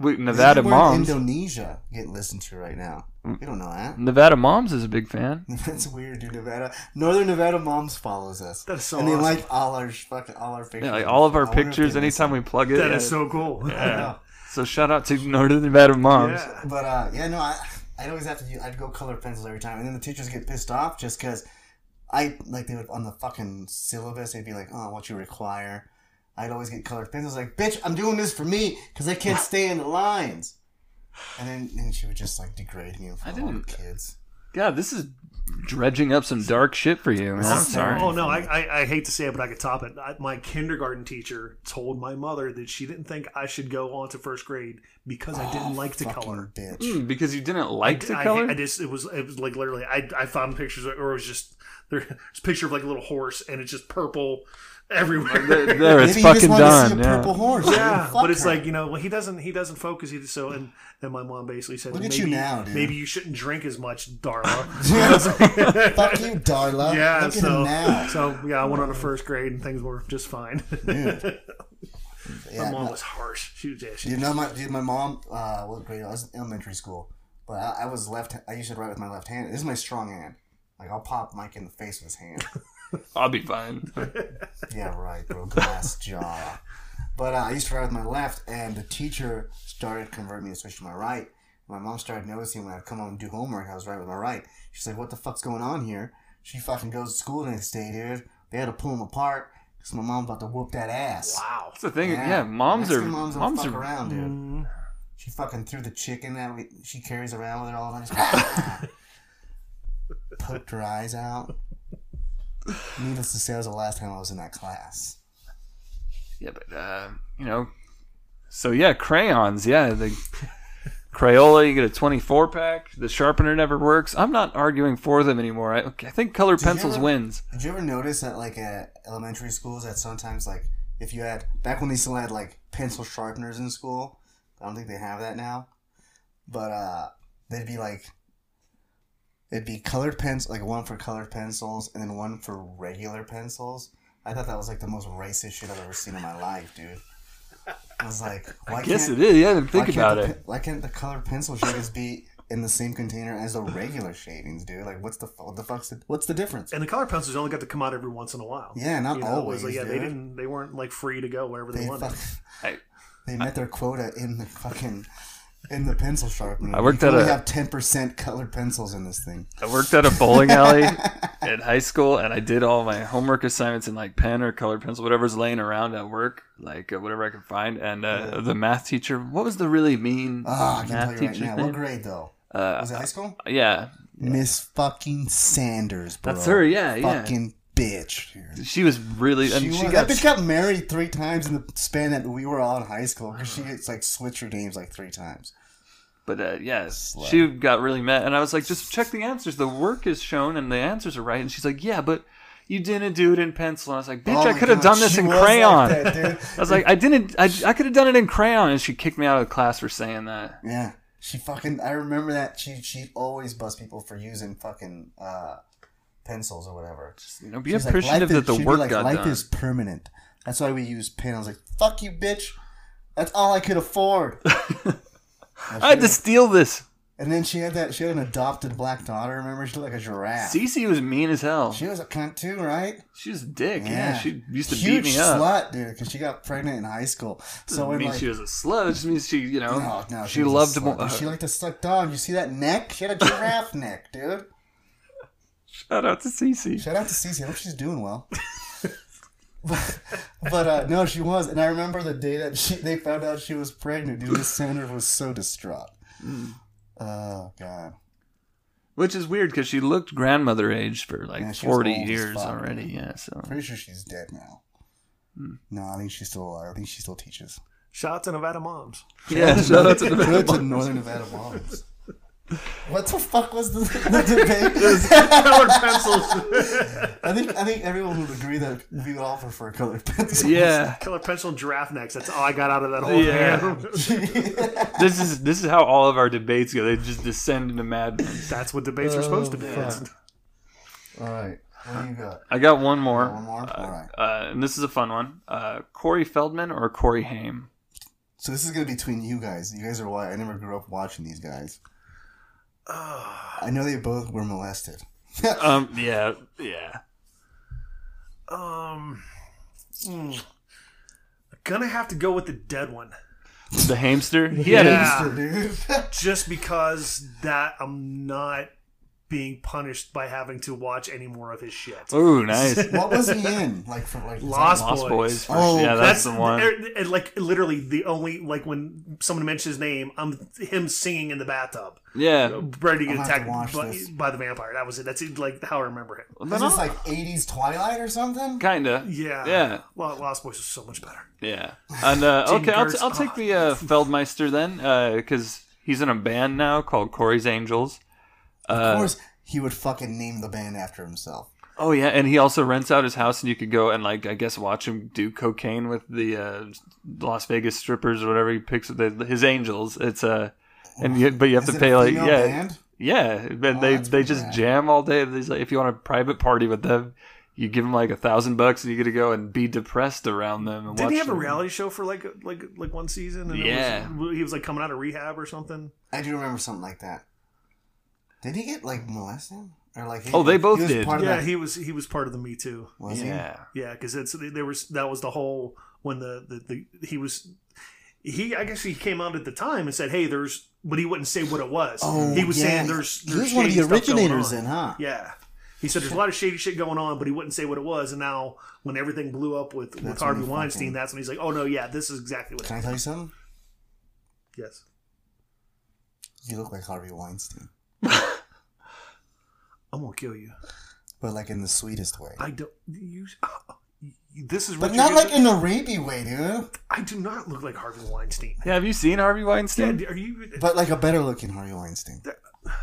Wait, Nevada Maybe we're moms. Indonesia getting listened to right now. Mm. We don't know that. Nevada moms is a big fan. That's weird, dude. Nevada, Northern Nevada moms follows us. That is so and they awesome. like all our fucking all our pictures. Yeah, like all of our I pictures. they Anytime we plug it, That yeah. is so cool. Yeah. So shout out to Northern Nevada moms. Yeah. But uh, yeah, no, I I always have to. Use, I'd go color pencils every time, and then the teachers get pissed off just because I like they would on the fucking syllabus. They'd be like, "Oh, what you require." I'd always get colored pencils. Like, bitch, I'm doing this for me because I can't stay in the lines. and then and she would just like degrade me in front of all the didn't- kids. God, this is dredging up some dark shit for you. Man. I'm sorry. Oh no, I, I I hate to say it, but I could top it. I, my kindergarten teacher told my mother that she didn't think I should go on to first grade because I didn't like to Fucking color. bitch. Mm, because you didn't like the I, color. I just it was it was like literally I I found pictures or it was just there's a picture of like a little horse and it's just purple everywhere. there, there, it's Maybe you just fucking wanted to done. see a Yeah. purple horse. Yeah, Fuck but it's her. like you know, well, he doesn't he doesn't focus either. So and then my mom basically said, Look at maybe, you now, dude. Maybe you shouldn't drink as much, Darla. fuck you, Darla. yeah, Look at so him now. so yeah, I went on to first grade and things were just fine. Yeah, my mom no- was harsh. She was yeah, she, You know my dude, my mom. Uh, what grade? I was in elementary school, but I, I was left. I used to write with my left hand. This is my strong hand. Like I'll pop Mike in the face with his hand. I'll be fine. yeah, right, bro. Glass jaw. But uh, I used to write with my left, and the teacher started converting me to switch to my right. My mom started noticing when I'd come home and do homework, I was writing with my right. She's like, "What the fuck's going on here?" She fucking goes to school the next day, dude. They had to pull him apart because my mom's about to whoop that ass. wow. That's the thing. Yeah, moms are moms, moms fuck are. around, dude. Mm, She fucking threw the chicken that we, she carries around with her all the time. Poked her eyes out. Needless to say, that was the last time I was in that class. Yeah, but uh, you know. So yeah, crayons. Yeah, the Crayola. You get a twenty-four pack. The sharpener never works. I'm not arguing for them anymore. I, I think color pencils ever- wins. Did you ever notice that, like, at elementary schools, that sometimes, like, if you had, back when they still had, like, pencil sharpeners in school, I don't think they have that now, but, uh, they'd be, like, it'd be colored pens, like, one for colored pencils, and then one for regular pencils. I thought that was, like, the most racist shit I've ever seen in my life, dude. I was like, why Yes, can't, it is. Yeah, think why can't about the, it. pe- Why can't the colored pencil shavings be in the same container as the regular shavings, dude? Like, what's the what the fuck's the, what's the difference? And the color pencils only got to come out every once in a while. Yeah, not You know, always. like, yeah, they didn't. They weren't like free to go wherever they, They wanted. fuck, I, they met their quota in the fucking in the pencil sharpener. I worked you at only a- have ten percent colored pencils in this thing. I worked at a bowling alley in high school, and I did all my homework assignments in like pen or colored pencil, whatever's laying around at work, like uh, whatever I could find. And uh, the math teacher, what was the really mean I math tell you right now. What grade though? Uh, Was it high school? yeah, Miss fucking Sanders, bro. that's her. Yeah, yeah. Bitch. dude. She was really, and She, she, was, got that bitch got married three times in the span that we were all in high school because she gets like switched her names like three times. But uh, yes, she got really mad, and I was like, "Just check the answers. The work is shown, and the answers are right." And she's like, "Yeah, but you didn't do it in pencil." And I was like, "Bitch, Oh I could have done this she in was like crayon." that. I was like, "I didn't. I, I could have done it in crayon." And she kicked me out of class for saying that. Yeah, she fucking. I remember that she she always bust people for using fucking uh, pencils or whatever. Just, You know, be She's appreciative life that the is, she'd be work like, got life done. is permanent. That's why we use pen. I was like, fuck you, bitch. That's all I could afford. I had to steal this. and then she had that. She had an adopted black daughter. Remember, she looked like a giraffe. Cece was mean as hell. She was a cunt too, right? She was a dick. Yeah, she used to Huge beat me up. Huge slut, dude, because she got pregnant in high school. Doesn't when mean like, she was a slut. It just means she, you know, no, no, she, a loved more. dude. She liked to suck dog. You see that neck? She had a giraffe neck, dude. Shout out to Cece. Shout out to Cece. I hope she's doing well. but but uh, no, she was. And I remember the day that she they found out she was pregnant. Dude, Miss Sanders was so distraught. Mm. Oh god. Which is weird because she looked grandmother age for like Yeah, she was 40 old as years fuck, already. Yeah, so. Pretty sure she's dead now. Hmm. No, I think she's still alive. I think she still teaches. Shout out to Nevada moms. Yeah, shout out to the Shout out to Northern Nevada moms. What the fuck was the, the debate? Colored pencils. I think I think everyone would agree that we would all prefer colored pencils. Yeah, Colored pencil and giraffe necks. That's all I got out of that whole Yeah. this is this is how all of our debates go. They just descend into madness. That's what debates are supposed to be. fuck. All right. What do you got? I got one more, One more. All right. uh, and this is a fun one. Uh, Corey Feldman or Corey Haim? So this is gonna be between you guys. You guys are why I never grew up watching these guys. I know they both were molested. Um, yeah, yeah. Um, mm, gonna have to go with the dead one, The hamster. He Yeah. a, Dude. just because that I'm not being punished by having to watch any more of his shit. Ooh, nice. What was he in? Like for like Lost Lost Boys. Boys. Oh, yeah, that's, the one. er, like literally the only like when someone mentions his name, I'm him singing in the bathtub, Yeah. ready to get attacked by, by the vampire. That was it. That's like how I remember him. Is Then this like '80s Twilight or something? Kinda. Yeah, Yeah. Lost Boys was so much better. Yeah. And uh, okay, I'll, t- I'll take the uh, Feldmeister then, because he's in a band now called Corey's Angels. Of Uh, course, he would fucking name the band after himself. oh yeah, and he also rents out his house, and you could go and like I guess watch him do cocaine with the uh, Las Vegas strippers or whatever he picks with the, his angels. It's uh, and you, but you have Is to pay like yeah, band? yeah, but Oh, they they just rad. jam all day. Like, if you want a private party with them, you give them like a thousand bucks, and you get to go and be depressed around them. Didn't he have a reality show for like like like one season? And it Yeah. was, he was like coming out of rehab or something. I do remember something like that. Did he get like molested or like? he- Oh, they both he did. Part of Yeah, that, he was he was part of the Me Too. was he? Yeah. Yeah, because it's there was that was the whole when the, the the he was he I guess he came out at the time and said, "Hey, there's," but he wouldn't say what it was. Oh, he was yeah. saying there's. He there's was one of shady the stuff going originators, then, huh? Yeah. He said there's a lot of shady shit going on, but he wouldn't say what it was. And now, when everything blew up with, with Harvey Weinstein, fucking- that's when he's like, "Oh no, yeah, this is exactly what." Can I tell you something? Yes. You look like Harvey Weinstein, I'm gonna kill you. but like in the sweetest way. I don't. You. Uh, this is what. But not like gonna- in a rapey way, dude. I do not look like Harvey Weinstein. Yeah, have you seen Harvey Weinstein? Yeah, are you? But like a better looking Harvey Weinstein.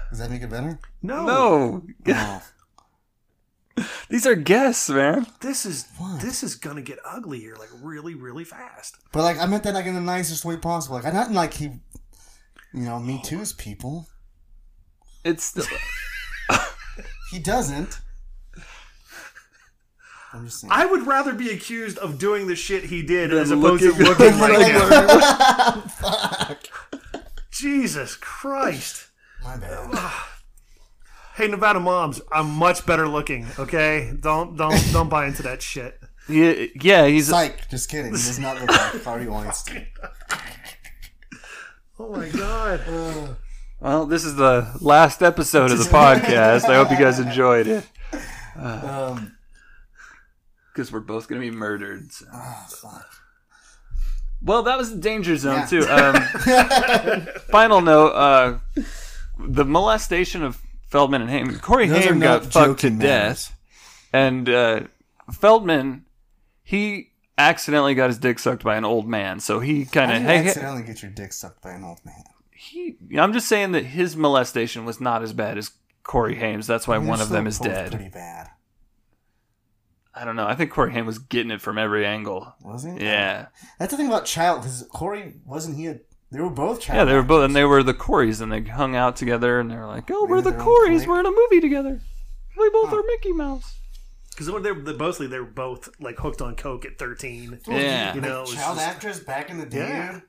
Does that make it better? no. No, No. these are guests, man. This is What? this is gonna get ugly here, like really, really fast. But like I meant that like in the nicest way possible. Like I not in like he, you know, me too's people. It's still, He doesn't. I'm just saying. I would rather be accused of doing the shit he did Than as opposed looking- to looking like like him. Fuck. Jesus Christ. My bad. Hey, Nevada moms, I'm much better looking. Okay, don't don't don't buy into that shit. yeah, yeah, he's Psych. Just kidding. He does not look like Harvey Weinstein. Oh my god. Well. This is the last episode of the podcast. I hope you guys enjoyed it Um. because we're both gonna be murdered. so. Oh fuck. Well, that was the danger zone Yeah. too. Um, final note: uh, the molestation of Feldman and Haim. Corey Those Haim got fucked to death, and uh, Feldman he accidentally got his dick sucked by an old man. So he kind of hey, accidentally get your dick sucked by an old man? He. I'm just saying that his molestation was not as bad as Corey Haim's. That's why I mean, one of them is dead. Pretty bad. I don't know. I think Corey Haim was getting it from every angle. Was he? Yeah, That's the thing about child because Corey wasn't he? A, they were both child. yeah. They were both, and they were the Coreys, and they hung out together, and they were like, "Oh, we're the their Coreys. We're in a movie together. We both are Mickey Mouse." Because they're, they're mostly they're both like hooked on coke at 13. Yeah. You know, Like, it was child just- actors back in the day, Yeah.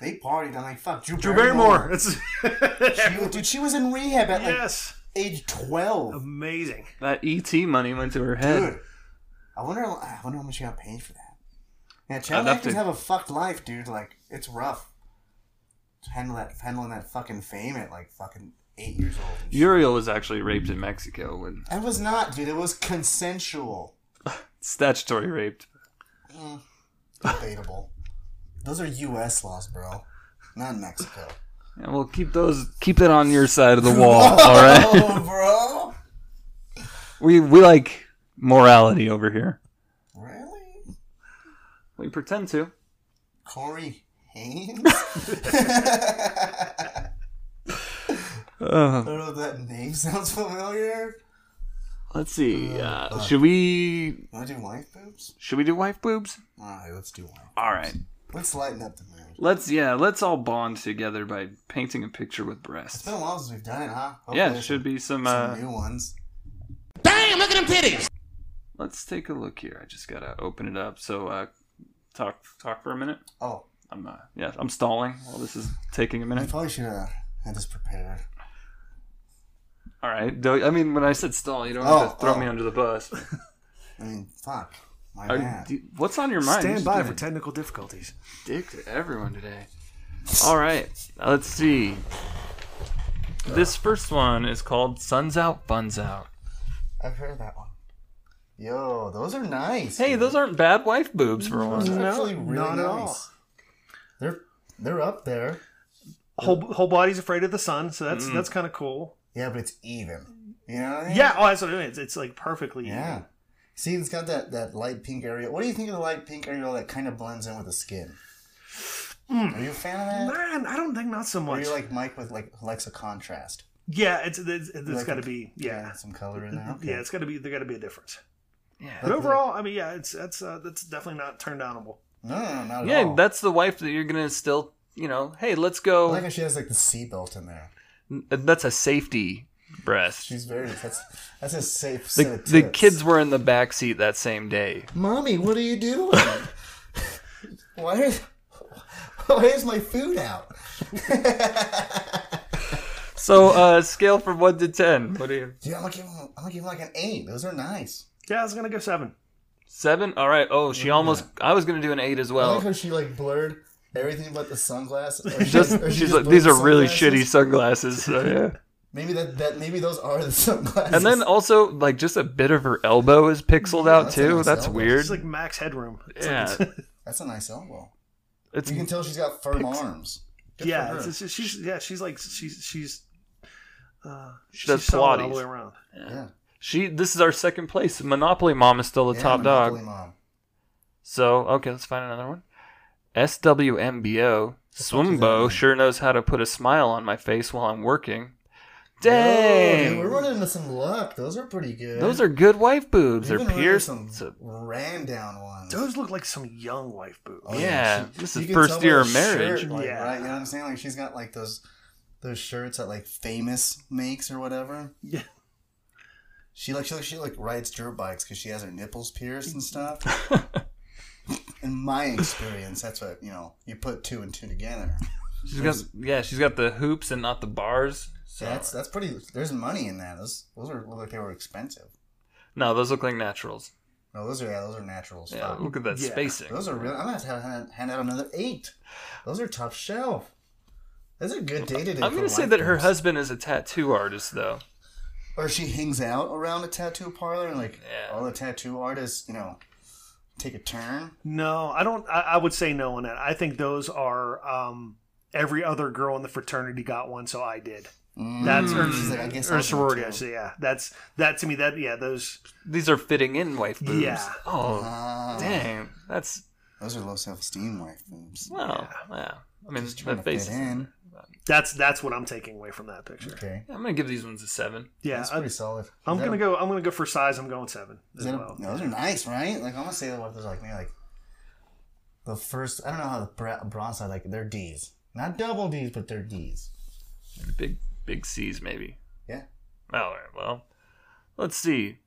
Dude, they partied. I'm like, fuck, Drew, Drew Barrymore. It's She was- dude, she was in rehab at like age 12. amazing. That ET money went to her head. Dude, I wonder. I wonder how much she got paid for that. Yeah, child I'd have actors to- have a fucked life, dude. Like it's rough. Handle that, handling that fucking fame at like fucking eight years old. and shit. Uriel was actually raped in Mexico when I was not, dude. It was consensual. statutory raped. Mm, debatable. Those are U.S. laws, bro. Not Mexico. And we'll keep those keep that on your side of the wall. all right. Oh, bro. We we like morality over here. Really? We pretend to. Corey Haines? Uh, I don't know if that name sounds familiar. let's see. Uh, should we Want to do wife boobs? should we do wife boobs? Alright, let's do wife. All right. Let's lighten up the mood. Let's yeah. Let's all bond together by painting a picture with breasts. It's been a while since we've done it, huh? Hopefully Yeah, there's should be some. some, Uh, new ones. Damn, look at them titties. let's take a look here. I just gotta open it up. So uh, talk talk for a minute. Oh, I'm uh, yeah. I'm stalling while this is taking a minute. I probably should have had this prepared. All right. I mean, when I said stall, you don't Oh, have to throw oh. me under the bus. I mean, fuck. My Are- bad. do- what's on your mind? Stand by for technical difficulties. dick to everyone today. All right. Let's see. This first one is called Suns Out, Buns Out. I've heard that one. Yo, those are nice. Hey, dude. those aren't bad wife boobs for Those one. are No, actually really not at all. nice. They're they're up there. Whole whole body's afraid of the sun, so that's mm. that's kind of cool. Yeah, but it's even. You know what I mean? Yeah, oh, that's what I mean. It's, it's like perfectly. Yeah. See, it's got that, that light pink area. What do you think of the light pink area that kind of blends in with the skin? Are you a fan of that? Man, I don't think not so Or much. are you like Mike with like likes a contrast? yeah, it's it's, it's like got to be yeah. Some color in there. Okay. Yeah, it's got to be there. Got to be a difference. Yeah. But overall, I mean, yeah, it's that's uh, that's definitely not turned downable. No, no, no, not at Yeah, all. that's the wife that you're gonna still, you know, hey, let's I go. like how she has like the seatbelt in there. That's a safety breast. She's very. That's that's a safe. The, set the kids were in the back seat that same day. Mommy, what are you doing? why is why is my food out? So, uh, scale from one to ten. What do you? Dude, I'm gonna give him. I'm gonna give him like an eight. Those are nice. Yeah, I was gonna go seven. Seven. All right. Oh, she almost. I was gonna do an eight as I well. like how she like blurred everything but the sunglasses. Or she- Just, or she she's just like, these the are really shitty sunglasses. So, yeah. Maybe that that maybe those are the sunglasses. And then also, like, just a bit of her elbow is pixeled out that's too. nice That's elbow. weird. It's like max headroom. It's Yeah. like, that's a nice elbow. It's You can tell she's got firm arms. Good yeah, it's, it's she's yeah, she's like she's she's. Uh, She does she's solid all the way around. yeah. she. This is our second place. Monopoly Mom is still the Yeah, top dog. Monopoly Mom. So okay, let's find another one. SWMBO is Swimbo sure knows how to put a smile on my face while I'm working. Oh, Dang, dude, we're running into some luck. Those are pretty good. those are good wife boobs. They're been running pierced. Some So- ran down ones. Those look like some young wife boobs. Oh, Yeah, She- this is first year of marriage. shirt, like, Yeah. right. You know what I'm saying? Like she's got like those those shirts that like famous makes or whatever. Yeah. She like she like, she like rides dirt bikes because she has her nipples pierced and stuff. In my experience, that's what you know. You put two and two together. She's got yeah, she's got the hoops and not the bars. So That's that's pretty. There's money in that. Those those are look like they were expensive. no, those look like naturals. No, those are yeah, those are naturals. Yeah, look at that Yeah. spacing. Those are real. I'm gonna have to hand, hand out another eight. Those are top shelf. Those are good day to day. I'm gonna say that her husband is a tattoo artist, though. or she hangs out around a tattoo parlor and like Yeah. all the tattoo artists, you know, take a turn. No, I don't. I, I would say no on that. I think those are um, every other girl in the fraternity got one, so I did. That's or, Mm. She's like, I guess or sorority. I too. say, yeah. That's that to me. That yeah, those These are fitting in wife boobs. Yeah. Oh, dang, that's Those are low self esteem wife boobs. well, yeah. I mean, Trying that to face. fit in. that's that's what I'm taking away from that picture. Okay, I'm gonna give these ones a seven. Yeah, that's I, pretty solid. I'm gonna a- go. I'm gonna go for size. I'm going seven as that a, no, those are nice, right? Like I'm gonna say that what those are like maybe like the first. I don't know how the bronze side like they're D's, not double D's, but they're D's. Big, big C's maybe. Yeah. All right. Well, let's see.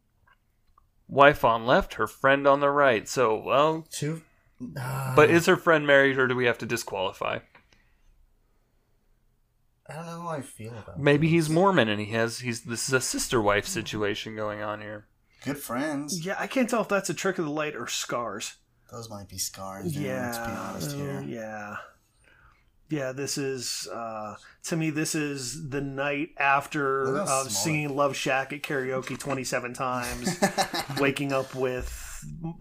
Wife on left, her friend on the right. So, well, Two. Ah, but is her friend married, or do we have to disqualify? I don't know how I feel about. Maybe those. he's Mormon and he has he's this is a sister wife situation going on here. good friends. Yeah, I can't tell if that's a trick of the light or scars. Those might be scars. Dude, yeah, Let's be honest uh, here. yeah, yeah. This is uh, to me. This is the night after Look how uh, small singing "Love Shack" at karaoke twenty-seven times, waking up with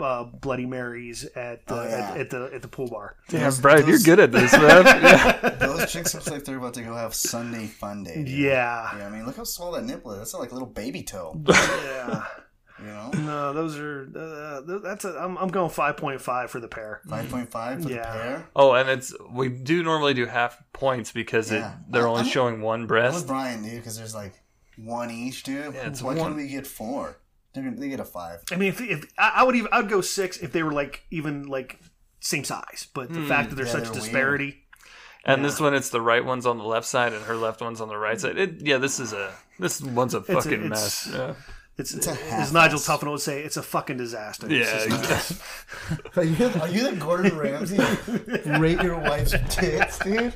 uh, Bloody Marys at the, Oh, yeah. at, at the at the pool bar. Damn, Those- Brian, you're good at this, man. Yeah. Those chicks look like they're about to go have Sunday fun day. dude. Yeah, Yeah, I mean, look how small that nipple is. That's like a little baby toe. yeah. You know, No, those are uh, that's a. I'm, I'm going five point five for the pair. five point five for Yeah. the pair. Oh, and it's we do normally do half points because Yeah. it they're only I'm- showing one I'm breast. with Brian, dude, because there's like one each, dude. Yeah, it's Why one- can't we get four? They're they get a five. I mean, if, if I, I would even I'd go six if they were like even like same size. But the fact that there's. Yeah, such they're disparity. And this one, it's the right one's on the left side and her left one's on the right side. It, yeah, this is a this one's a a- fucking it's- mess. Yeah, It's, a as half-ass. Nigel Tuffin would say, it's a fucking disaster. Yeah. just- exactly. Are you, are you the Gordon Ramsay? Rate your wife's tits, dude.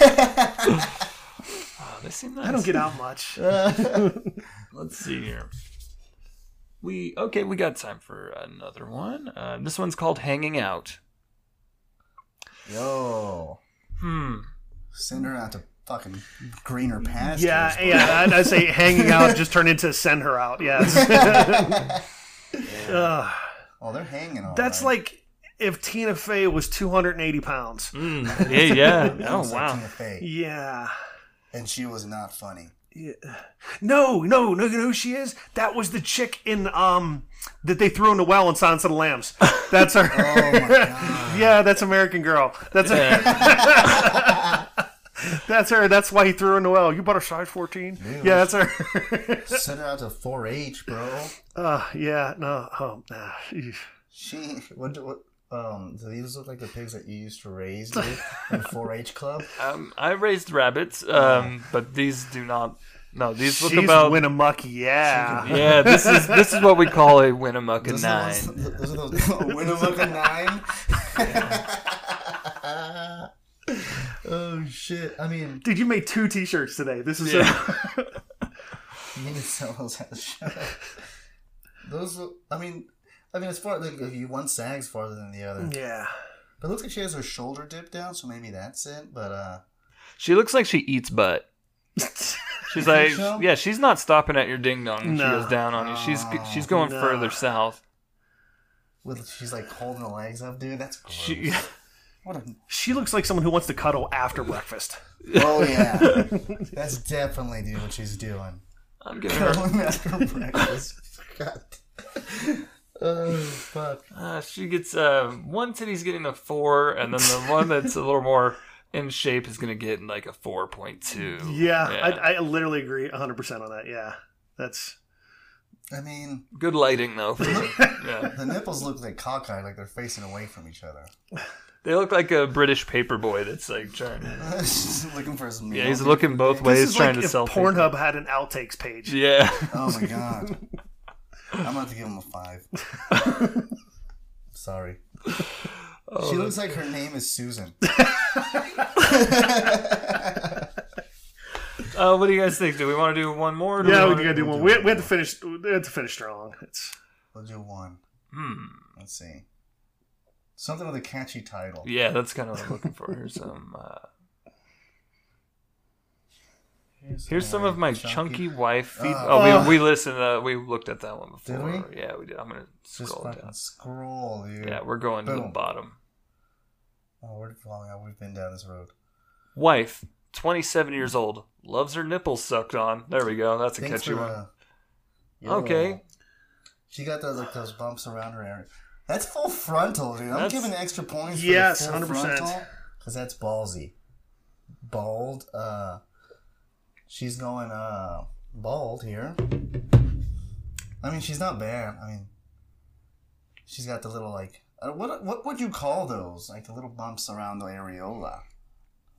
Oh, they seem nice. I don't get out much. Let's see here. We okay. We got time for another one. Uh, this one's called "Hanging Out." Yo, Hmm. send her out to fucking greener pastures. Yeah, bro. yeah. I'd, I'd say hanging out just turned into send her out. Yes. Ugh. Oh, they're hanging on. that's like if Tina Fey was 280 pounds. Mm, yeah, yeah. Oh Looks like wow. Tina Fey. Yeah. And she was not funny. Yeah. No, no, no, you know who she is? That was the chick in um that they threw in the well in Silence of the Lambs. That's her. Oh my god. yeah, that's American Girl. That's her. that's her. That's why he threw her in the well. You bought a size 14? Yeah, that's her. Send her out to 4-H, bro. uh, yeah, no. Um, uh. She what what um do these look like the pigs that you used to raise dude, in 4-H club? Um, I raised rabbits, um, but these do not. No, these look She's about. Winnemucca, yeah. yeah, this is this is what we call a Winnemucca Those nine. are those, those are those Winnemucca nine. oh shit! I mean, Dude, you made two T-shirts today. This is Yeah. you need to sell those at the show. Those, I mean, I mean, as far like if you one sags farther than the other, yeah. but it looks like she has her shoulder dipped down, so maybe that's it. But uh, She looks like she eats butt. She's like, so? yeah, she's not stopping at your ding dong. when She goes down on you. She's Oh, she's going no. further south. with she's like holding the legs up, dude. That's gross. She, what a She looks like someone who wants to cuddle after breakfast. oh yeah, that's definitely dude what she's doing. I'm giving her. Going after breakfast. God. Oh fuck. Uh, she gets uh, one titty's getting a four, and then the one that's a little more in shape is gonna get like a four point two. Yeah, I, I literally agree 100% on that. Yeah. That's I mean, Good lighting though. For yeah, the nipples look like cockeyed, like they're facing away from each other. They look like a British paperboy that's like trying. To, Just looking for some. yeah, he's looking both this ways, is trying like to if sell. Pornhub had an outtakes page. paper. Yeah. Oh my god. I'm about to give him a five. Sorry. Oh, she looks like her name is Susan. Uh, what do you guys think? Do we want to do one more? or do Yeah, we wanna- gotta do one. We, we had to finish. We had to finish strong. It's We'll do one. Hmm. Let's see. Something with a catchy title. Yeah, that's kind of what I'm looking for. Here's some. Uh, here's some of my chunky, wife feet. Uh, oh, we we listened. Uh, we looked at that one before. Did we? Yeah, we did. I'm gonna scroll fucking down. scroll, dude. Yeah, we're going to the bottom. Oh, we're long out. We've been down this road. Wife, 27 years old, loves her nipples sucked on. There we go. That's a Thanks catchy one. uh, Okay. uh, She got those like those bumps around her area. That's full frontal, dude. I'm That's- giving extra points. Yes, for the full 100%. frontal because that's ballsy. Bald. Uh, she's going uh bald here. I mean, she's not bad. I mean, she's got the little like uh, what what would you call those? Like the little bumps around the areola.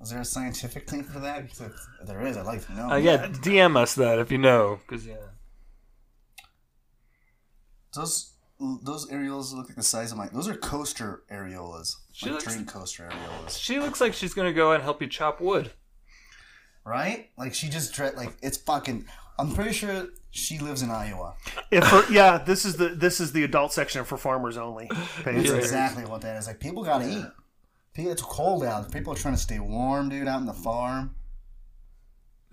Is there a scientific thing for that? 'Cause if there is, I'd like to know. Uh, yeah, DM us that if you know, because yeah. Those those areolas look like the size of my. Those are coaster areolas. She like looks- dream coaster areolas, She looks like she's gonna go and help you chop wood. right? Like she just dread. Like it's fucking. I'm pretty sure she lives in Iowa. if for, yeah. This is the this is the adult section for farmers only. page That's right here. exactly what that is. Like people gotta eat. People, it's cold out. People are trying to stay warm, dude, out in the farm.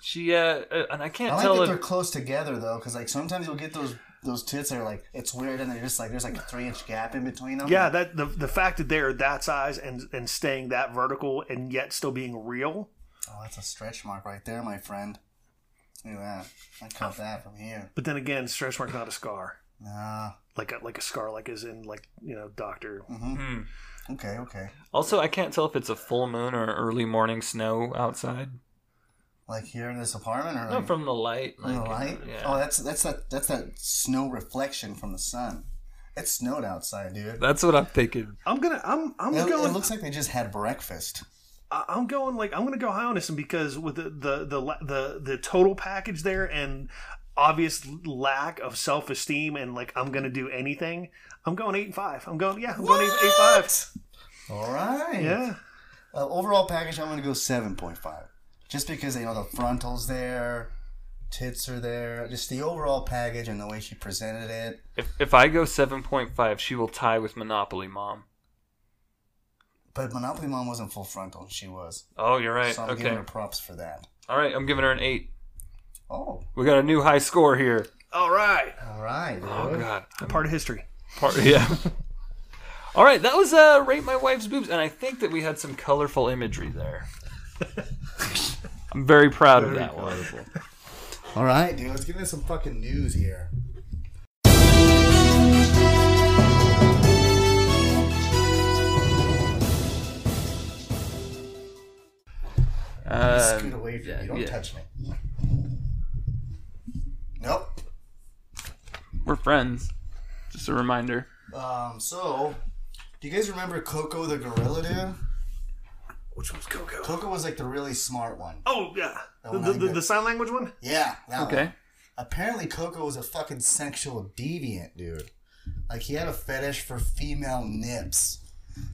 She uh, uh, and I can't I like tell that if they're close together though, because like sometimes you'll get those those tits are like it's weird and they're just like there's like a three inch gap in between them. Yeah, that the the fact that they're that size and and staying that vertical and yet still being real. Oh, that's a stretch mark right there, my friend. Look at that. I cut that from here. But then again, stretch mark not a scar. Nah. Like a, like a scar, like is in like you know doctor. Mm-hmm. Okay, okay. Also, I can't tell if it's a full moon or early morning snow outside. Like here in this apartment, or No, like from the light. from the light? Yeah. Oh, that's that's that that's that snow reflection from the sun. It snowed outside, dude. That's what I'm thinking. I'm gonna I'm I'm It, going it looks like they just had breakfast. I- I'm going like I'm gonna go high on this one because with the the the the, the total package there and obvious lack of self esteem and like I'm gonna do anything. I'm going eight and five. I'm going yeah. I'm going eight, eight five. All right. Yeah. Uh, overall package, I'm going to go seven point five, just because you know the frontals there, tits are there, just the overall package and the way she presented it. If if I go seven point five, she will tie with Monopoly Mom. But Monopoly Mom wasn't full frontal. She was. Oh, you're right. So I'm Okay. giving her props for that. All right, I'm giving her an eight. Oh, We got a new high score here. All right. all right. Oh dude. God. A part of history. Part, yeah. All right, that was uh, rate my wife's boobs, and I think that we had some colorful imagery there. I'm very proud of that one. All right, dude. Let's get into some fucking news here. Scoot Um, away from yeah, me. Don't yeah. touch me. Nope. we're friends. Just a reminder. Um. So, do you guys remember Coco the gorilla, dude? Which one's Coco? Coco was like the really smart one. Oh yeah, the, one the, I the, get. the sign language one. Yeah. that one. Okay. Apparently, Coco was a fucking sexual deviant, dude. Like he had a fetish for female nips.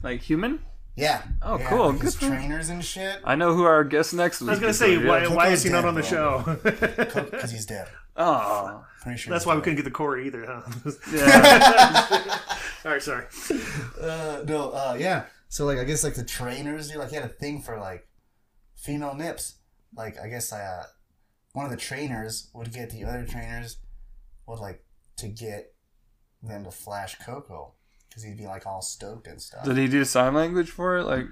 Like human? Yeah. Oh, yeah, cool. Like his Good for him. trainers and shit. I know who our guest next week I was gonna is, say, why, why is he not on the show? Because he's dead. Oh. Pretty sure. That's he's why we dead. couldn't get the core either, huh? Yeah. All right, sorry. Uh, no, uh, yeah. So like, I guess like the trainers, dude, like he had a thing for like female nips. Like I guess uh, one of the trainers would get the other trainers would like to get them to flash Coco because he'd be like all stoked and stuff. Did he do sign language for it? Like,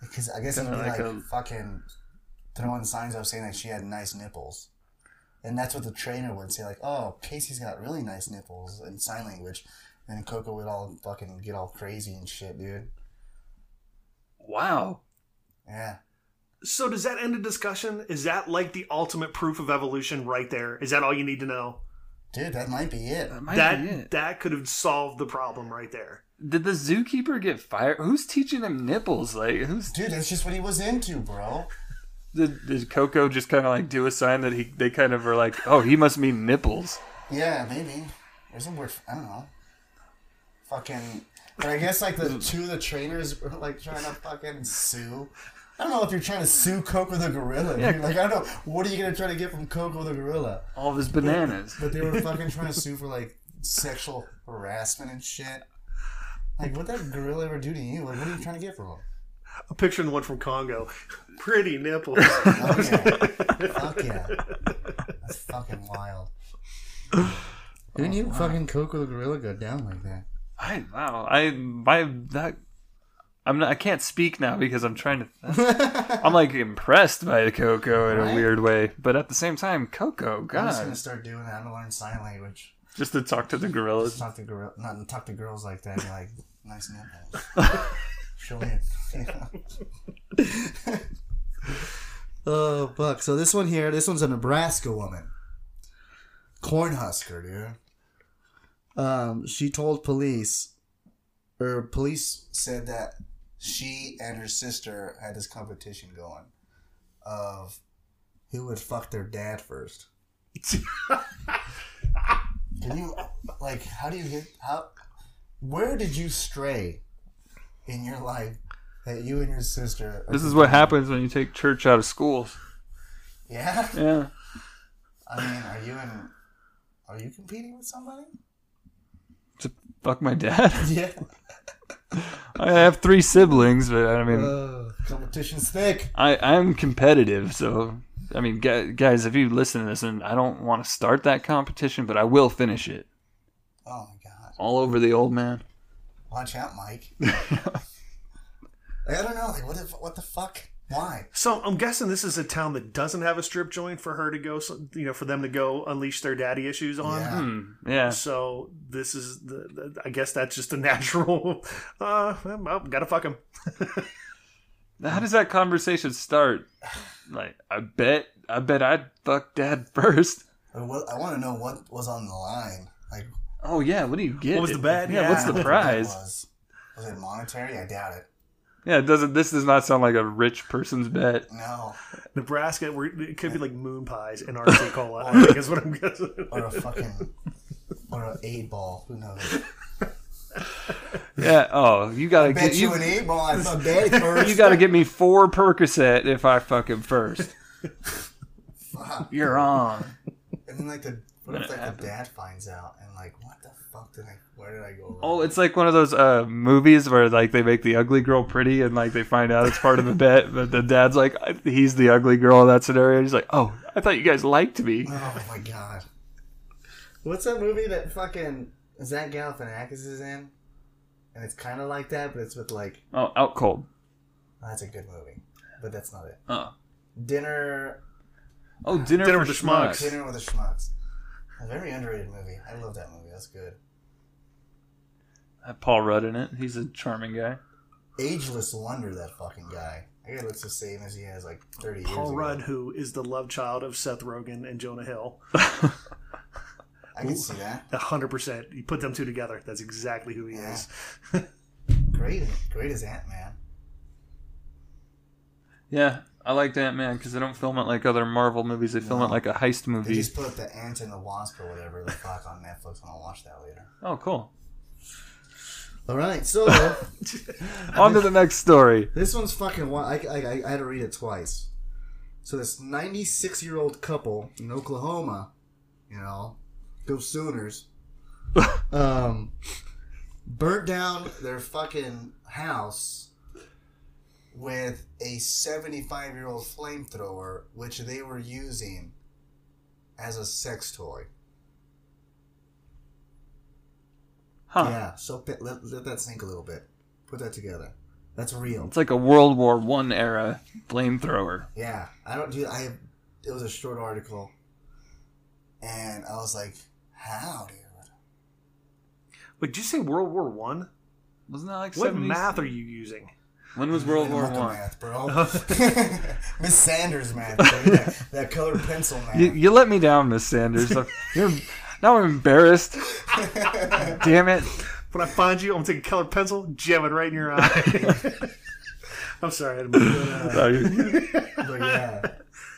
Because I guess he'd be like, like a- fucking throwing signs up saying that she had nice nipples. And that's what the trainer would say, like, oh, Casey's got really nice nipples in sign language. And Coco would all fucking get all crazy and shit, dude. Wow. Yeah. So does that end a discussion? Is that like the ultimate proof of evolution right there? Is that all you need to know? Dude, that might be it. That might that be it. that could have solved the problem right there. Did the zookeeper get fired? Who's teaching him nipples? Like, who's Dude, that's just what he was into, bro. did, did Coco just kind of like do a sign that he they kind of were like, oh, he must mean nipples. Yeah, maybe. There's some weird, I don't know. Fucking, but I guess like the two of the trainers were like trying to fucking sue. I don't know if you're trying to sue Coco the gorilla. dude. Yeah. Like I don't know, what are you gonna try to get from Coco the gorilla? All of his bananas. But they were fucking trying to sue for like sexual harassment and shit. Like what that gorilla ever do to you? Like what are you trying to get from him? I'm picturing the one from Congo. Pretty nipples. Oh yeah, fuck yeah, that's fucking wild. Didn't you oh, fucking Coco the gorilla go down like that? I wow. I my that. I'm not, I can't speak now because I'm trying to. I'm like impressed by the Coco in a Right? weird way, but at the same time, Coco, I'm just gonna God, start doing that. I'm gonna learn sign language. just to talk to the gorillas. Talk to girl, not talk to girls like that. Be like, nice nipples. Show me. it. oh, fuck. So this one here, this one's a Nebraska woman, Cornhusker, dude. Um, she told police, or police said that she and her sister had this competition going of who would fuck their dad first. Can you like how do you get how where did you stray in your life that you and your sister This is what happens when you take church out of schools. Yeah? Yeah. I mean, are you in are you competing with somebody? Fuck my dad. Yeah. I have three siblings, but I mean, Uh, competition's thick. I I'm competitive, so I mean, guys, if you listen to this, and I don't want to start that competition, but I will finish it Oh my god. all over the old man. Watch out, Mike. Like, I don't know, like what the what the fuck? Why? So I'm guessing this is a town that doesn't have a strip joint for her to go, you know, for them to go unleash their daddy issues on. Yeah. Hmm. Yeah. So this is the, the. I guess that's just a natural. Uh, well, gotta fuck him. How does that conversation start? Like, I bet, I bet I'd fuck dad first. I, want to know what was on the line. Like Oh yeah, what do you get? What was the bet? Yeah, what's the what prize? was. Was it monetary? I doubt it. Yeah, it doesn't. This does not sound like a rich person's bet. No. Nebraska, we're, it could be like moon pies in RC Cola. I think is what I'm guessing. Or a fucking or an eight ball. Who knows? Yeah. Oh, you gotta Bet get you, you. an eight ball. I fuck daddy first. You gotta get me four Percocet if I fuck him first. Fuck. You're on. And then like the What if like the dad finds out and like, what the fuck did I? Where did I go wrong? Oh, it's like one of those uh, movies where like they make the ugly girl pretty, and like they find out it's part of a bet, but the dad's like he's the ugly girl in that scenario. He's like, oh, I thought you guys liked me. Oh my god. What's that movie that fucking Zach Galifianakis is in? And it's kind of like that, but it's with like Oh, out cold. that's a good movie, but that's not it. Oh, Dinner, oh, dinner, Dinner with the schmucks. Schmucks. Dinner with the Schmucks. A very underrated movie. I love that movie. That's good. Had Paul Rudd in it. He's a charming guy. Ageless wonder that fucking guy. I guy looks the same as he has like thirty years Paul. Rudd, who is the love child of Seth Rogen and Jonah Hill. I can see that. A hundred percent. You put them two together, that's exactly who he Yeah. is. Great, great as Ant Man. Yeah, I liked Ant Man because they don't film it like other Marvel movies. They film No. it like a heist movie. They just put the Ant and the Wasp or whatever the fuck on Netflix, and I'll watch that later. Oh, cool. All right, so On to the next story. This one's fucking. wi- I, I, I had to read it twice. So this 96 year old couple in Oklahoma, you know, go Sooners, um, burnt down their fucking house with a 75 year old flamethrower, which they were using as a sex toy. Huh. Yeah, so pi- let, let that sink a little bit. Put that together. That's real. It's like a World War One era flamethrower. Yeah, I don't do. I it was a short article, and I was like, "How, dude?" Wait, did you say World War One? Wasn't that like What 70s? math are you using? When was World War Mucka One? math, bro. Miss Sanders math, bro. that, that colored pencil math. You, you let me down, Miss Sanders. You're, now I'm embarrassed. Damn it. When I find you, I'm gonna take a colored pencil, jam it right in your eye. I'm sorry, I didn't to do that. No, you- but yeah,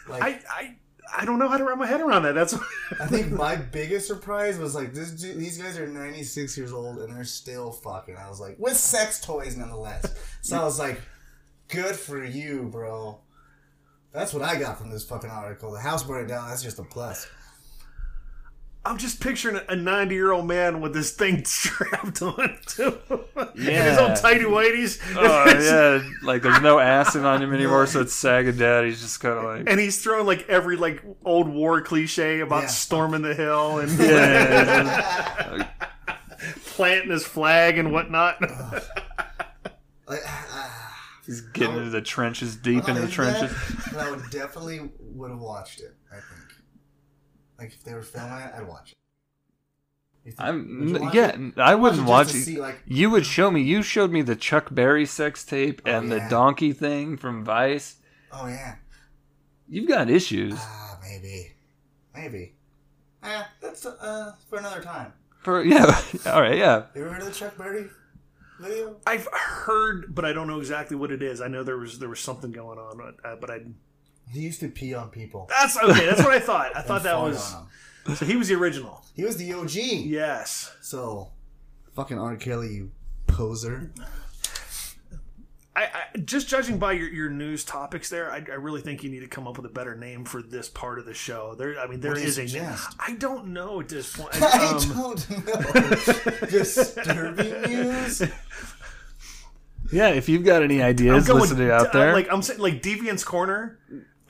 like I, I, I don't know how to wrap my head around that. That's I think my biggest surprise was like this. dude- These guys are 96 years old and they're still fucking. I was like, with sex toys nonetheless. So I was like, good for you, bro. That's what I got from this fucking article. The house burning down. That's just a plus. I'm just picturing a 90 year old man with this thing strapped on to him. And his Yeah. old tighty whities. oh yeah, like there's no acid on him anymore, so it's sagging down. He's just kind of like And he's throwing like every like old war cliche about Yeah. storming the hill and yeah. planting his flag and whatnot. Like, ah, He's getting into the trenches, deep into the trenches. that, I would definitely would have watched it. I think. Like if they were filming it, I'd watch it. Think- I'm would yeah, it? I wouldn't just watch it. see, like, You would show me. You showed me the Chuck Berry sex tape Oh, and the donkey thing from Vice. oh yeah. You've got issues. Ah, maybe, maybe. Eh, that's uh for another time. For yeah, all right, yeah. You ever heard of the Chuck Berry video? I've heard, but I don't know exactly what it is. I know there was there was something going on, uh, but I He used to pee on people. that's okay. That's what I thought. I thought that fart was on 'em. so he was the original. He was the OG. Yes. So, fucking R. Kelly, you poser. I, I just judging by your, your news topics there, I, I really think you need to come up with a better name for this part of the show. There, I mean, there What do you is a name. suggest? I don't know at this point. I Um, don't know. Disturbing news. Yeah, if you've got any I'm ideas, going listening with- out there. like I'm saying, like Deviant's Corner.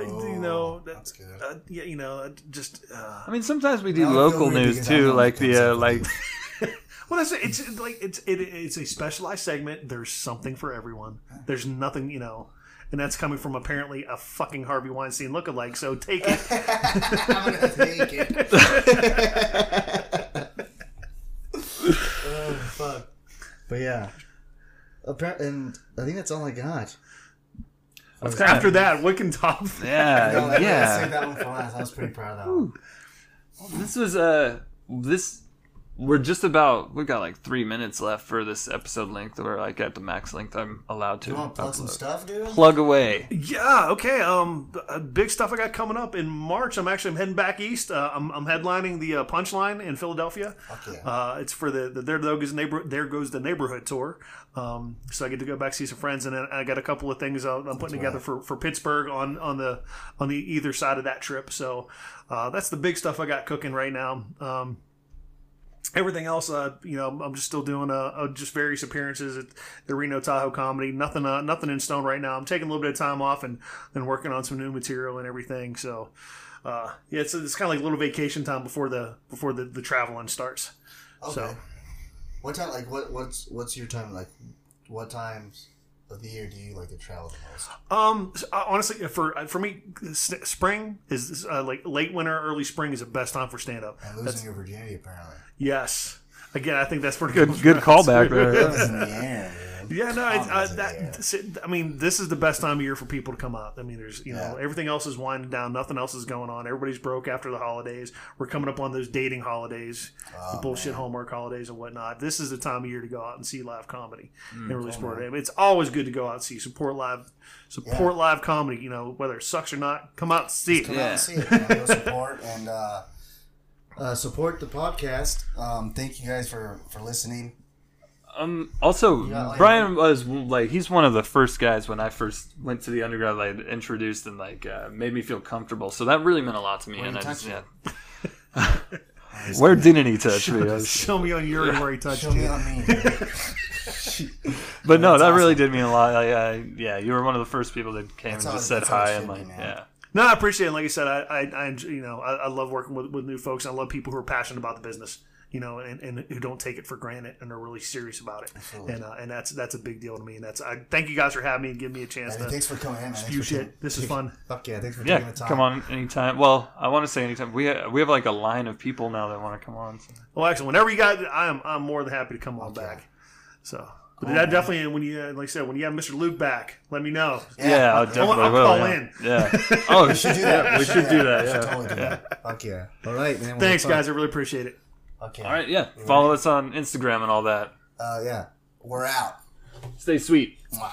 You know, Oh, that's good. Uh, yeah, you know, uh, just. Uh, I mean, sometimes we do Now local news too, like the uh, like well, that's it. It's like it's it, it's a specialized segment. There's something for everyone. There's nothing, you know, and that's coming from apparently a fucking Harvey Weinstein lookalike. So take it. I'm gonna take it. oh fuck! But yeah, Appar- and I think that's all I got. After that, what can top? that? yeah, No, I- I saved yeah. that one for last. I was pretty proud of that one. This was uh this we're just about we've got like three minutes left for this episode length. We're like at the max length I'm allowed to. You want to plug some stuff, dude? Plug away. Yeah, okay. Um, uh, big stuff I got coming up in March. I'm actually I'm heading back east. Uh, I'm, I'm headlining the uh, Punchline in Philadelphia. Fuck yeah. Uh, it's for the, the there goes neighbor there goes the neighborhood tour. Um, so I get to go back see some friends, and then I got a couple of things I'm putting together for, for Pittsburgh on on the on the either side of that trip. So uh, that's the big stuff I got cooking right now. Um, everything else, uh, you know, I'm just still doing uh, uh, just various appearances at the Reno Tahoe Comedy. Nothing, uh, nothing in stone right now. I'm taking a little bit of time off and and working on some new material and everything. So, uh, yeah, it's it's kind of like a little vacation time before the before the the traveling starts. Okay. So, What time? Like, what? What's what's your time? Like, what times of the year do you like to travel the most? um, uh, honestly, for for me, spring is uh, like late winter, early spring is the best time for stand up. And losing your virginity, apparently. Yes. Again, I think that's pretty Good good callback there. Love is in the air, man. Yeah, no, it's, uh, Condoms in the that, I mean, this is the best time of year for people to come out. I mean, there's, you know, Yeah. everything else is winding down. Nothing else is going on. Everybody's broke after the holidays. We're coming up on those dating holidays, Oh, the bullshit Hallmark holidays and whatnot. This is the time of year to go out and see live comedy Mm, and really support it. It's always good to go out and see support live, support live comedy. You know, whether it sucks or not, come out and see it. Come out Yeah. and see it. man. Go support and uh, uh, support the podcast. Um, thank you guys for for listening. Um. Also, got, like- Brian was like he's one of the first guys when I first went to the undergrad. Like introduced and like uh, made me feel comfortable. So that really meant a lot to me. and I just yeah. Where didn't he touch me? Was- Show me on Yuri where he touched Show me you. on me. But no, That's that really awesome. did mean a lot. Like, uh, yeah, you were one of the first people that came That's and how- just said that's how it hi should and like, man. yeah. No, I appreciate it. Like I said, I, I, I you know, I, I love working with, with new folks. I love people who are passionate about the business, you know, and, and who don't take it for granted and are really serious about it. And uh, and that's that's a big deal to me. And that's I thank you guys for having me and giving me a chance Hey, to thanks for coming in, man. Spew for shit. taking- This is fun. Fuck yeah! Thanks for Yeah, taking the time. come on anytime. Well, I want to say anytime. We ha- we have like a line of people now that want to come on. So. Well, actually, whenever you got, I'm I'm more than happy to come on back. So. But that definitely, when you uh, like I said, when you have Mr. Luke back, let me know. Yeah, I I'll- definitely I'll will. call yeah. in. Yeah. Oh, we should do that. we should do that. We should totally do that. Fuck yeah! All right, man. Thanks, guys. I really appreciate it. Okay. All right. Yeah. Follow us on Instagram and all that. Uh, yeah. We're out. Stay sweet. Mwah.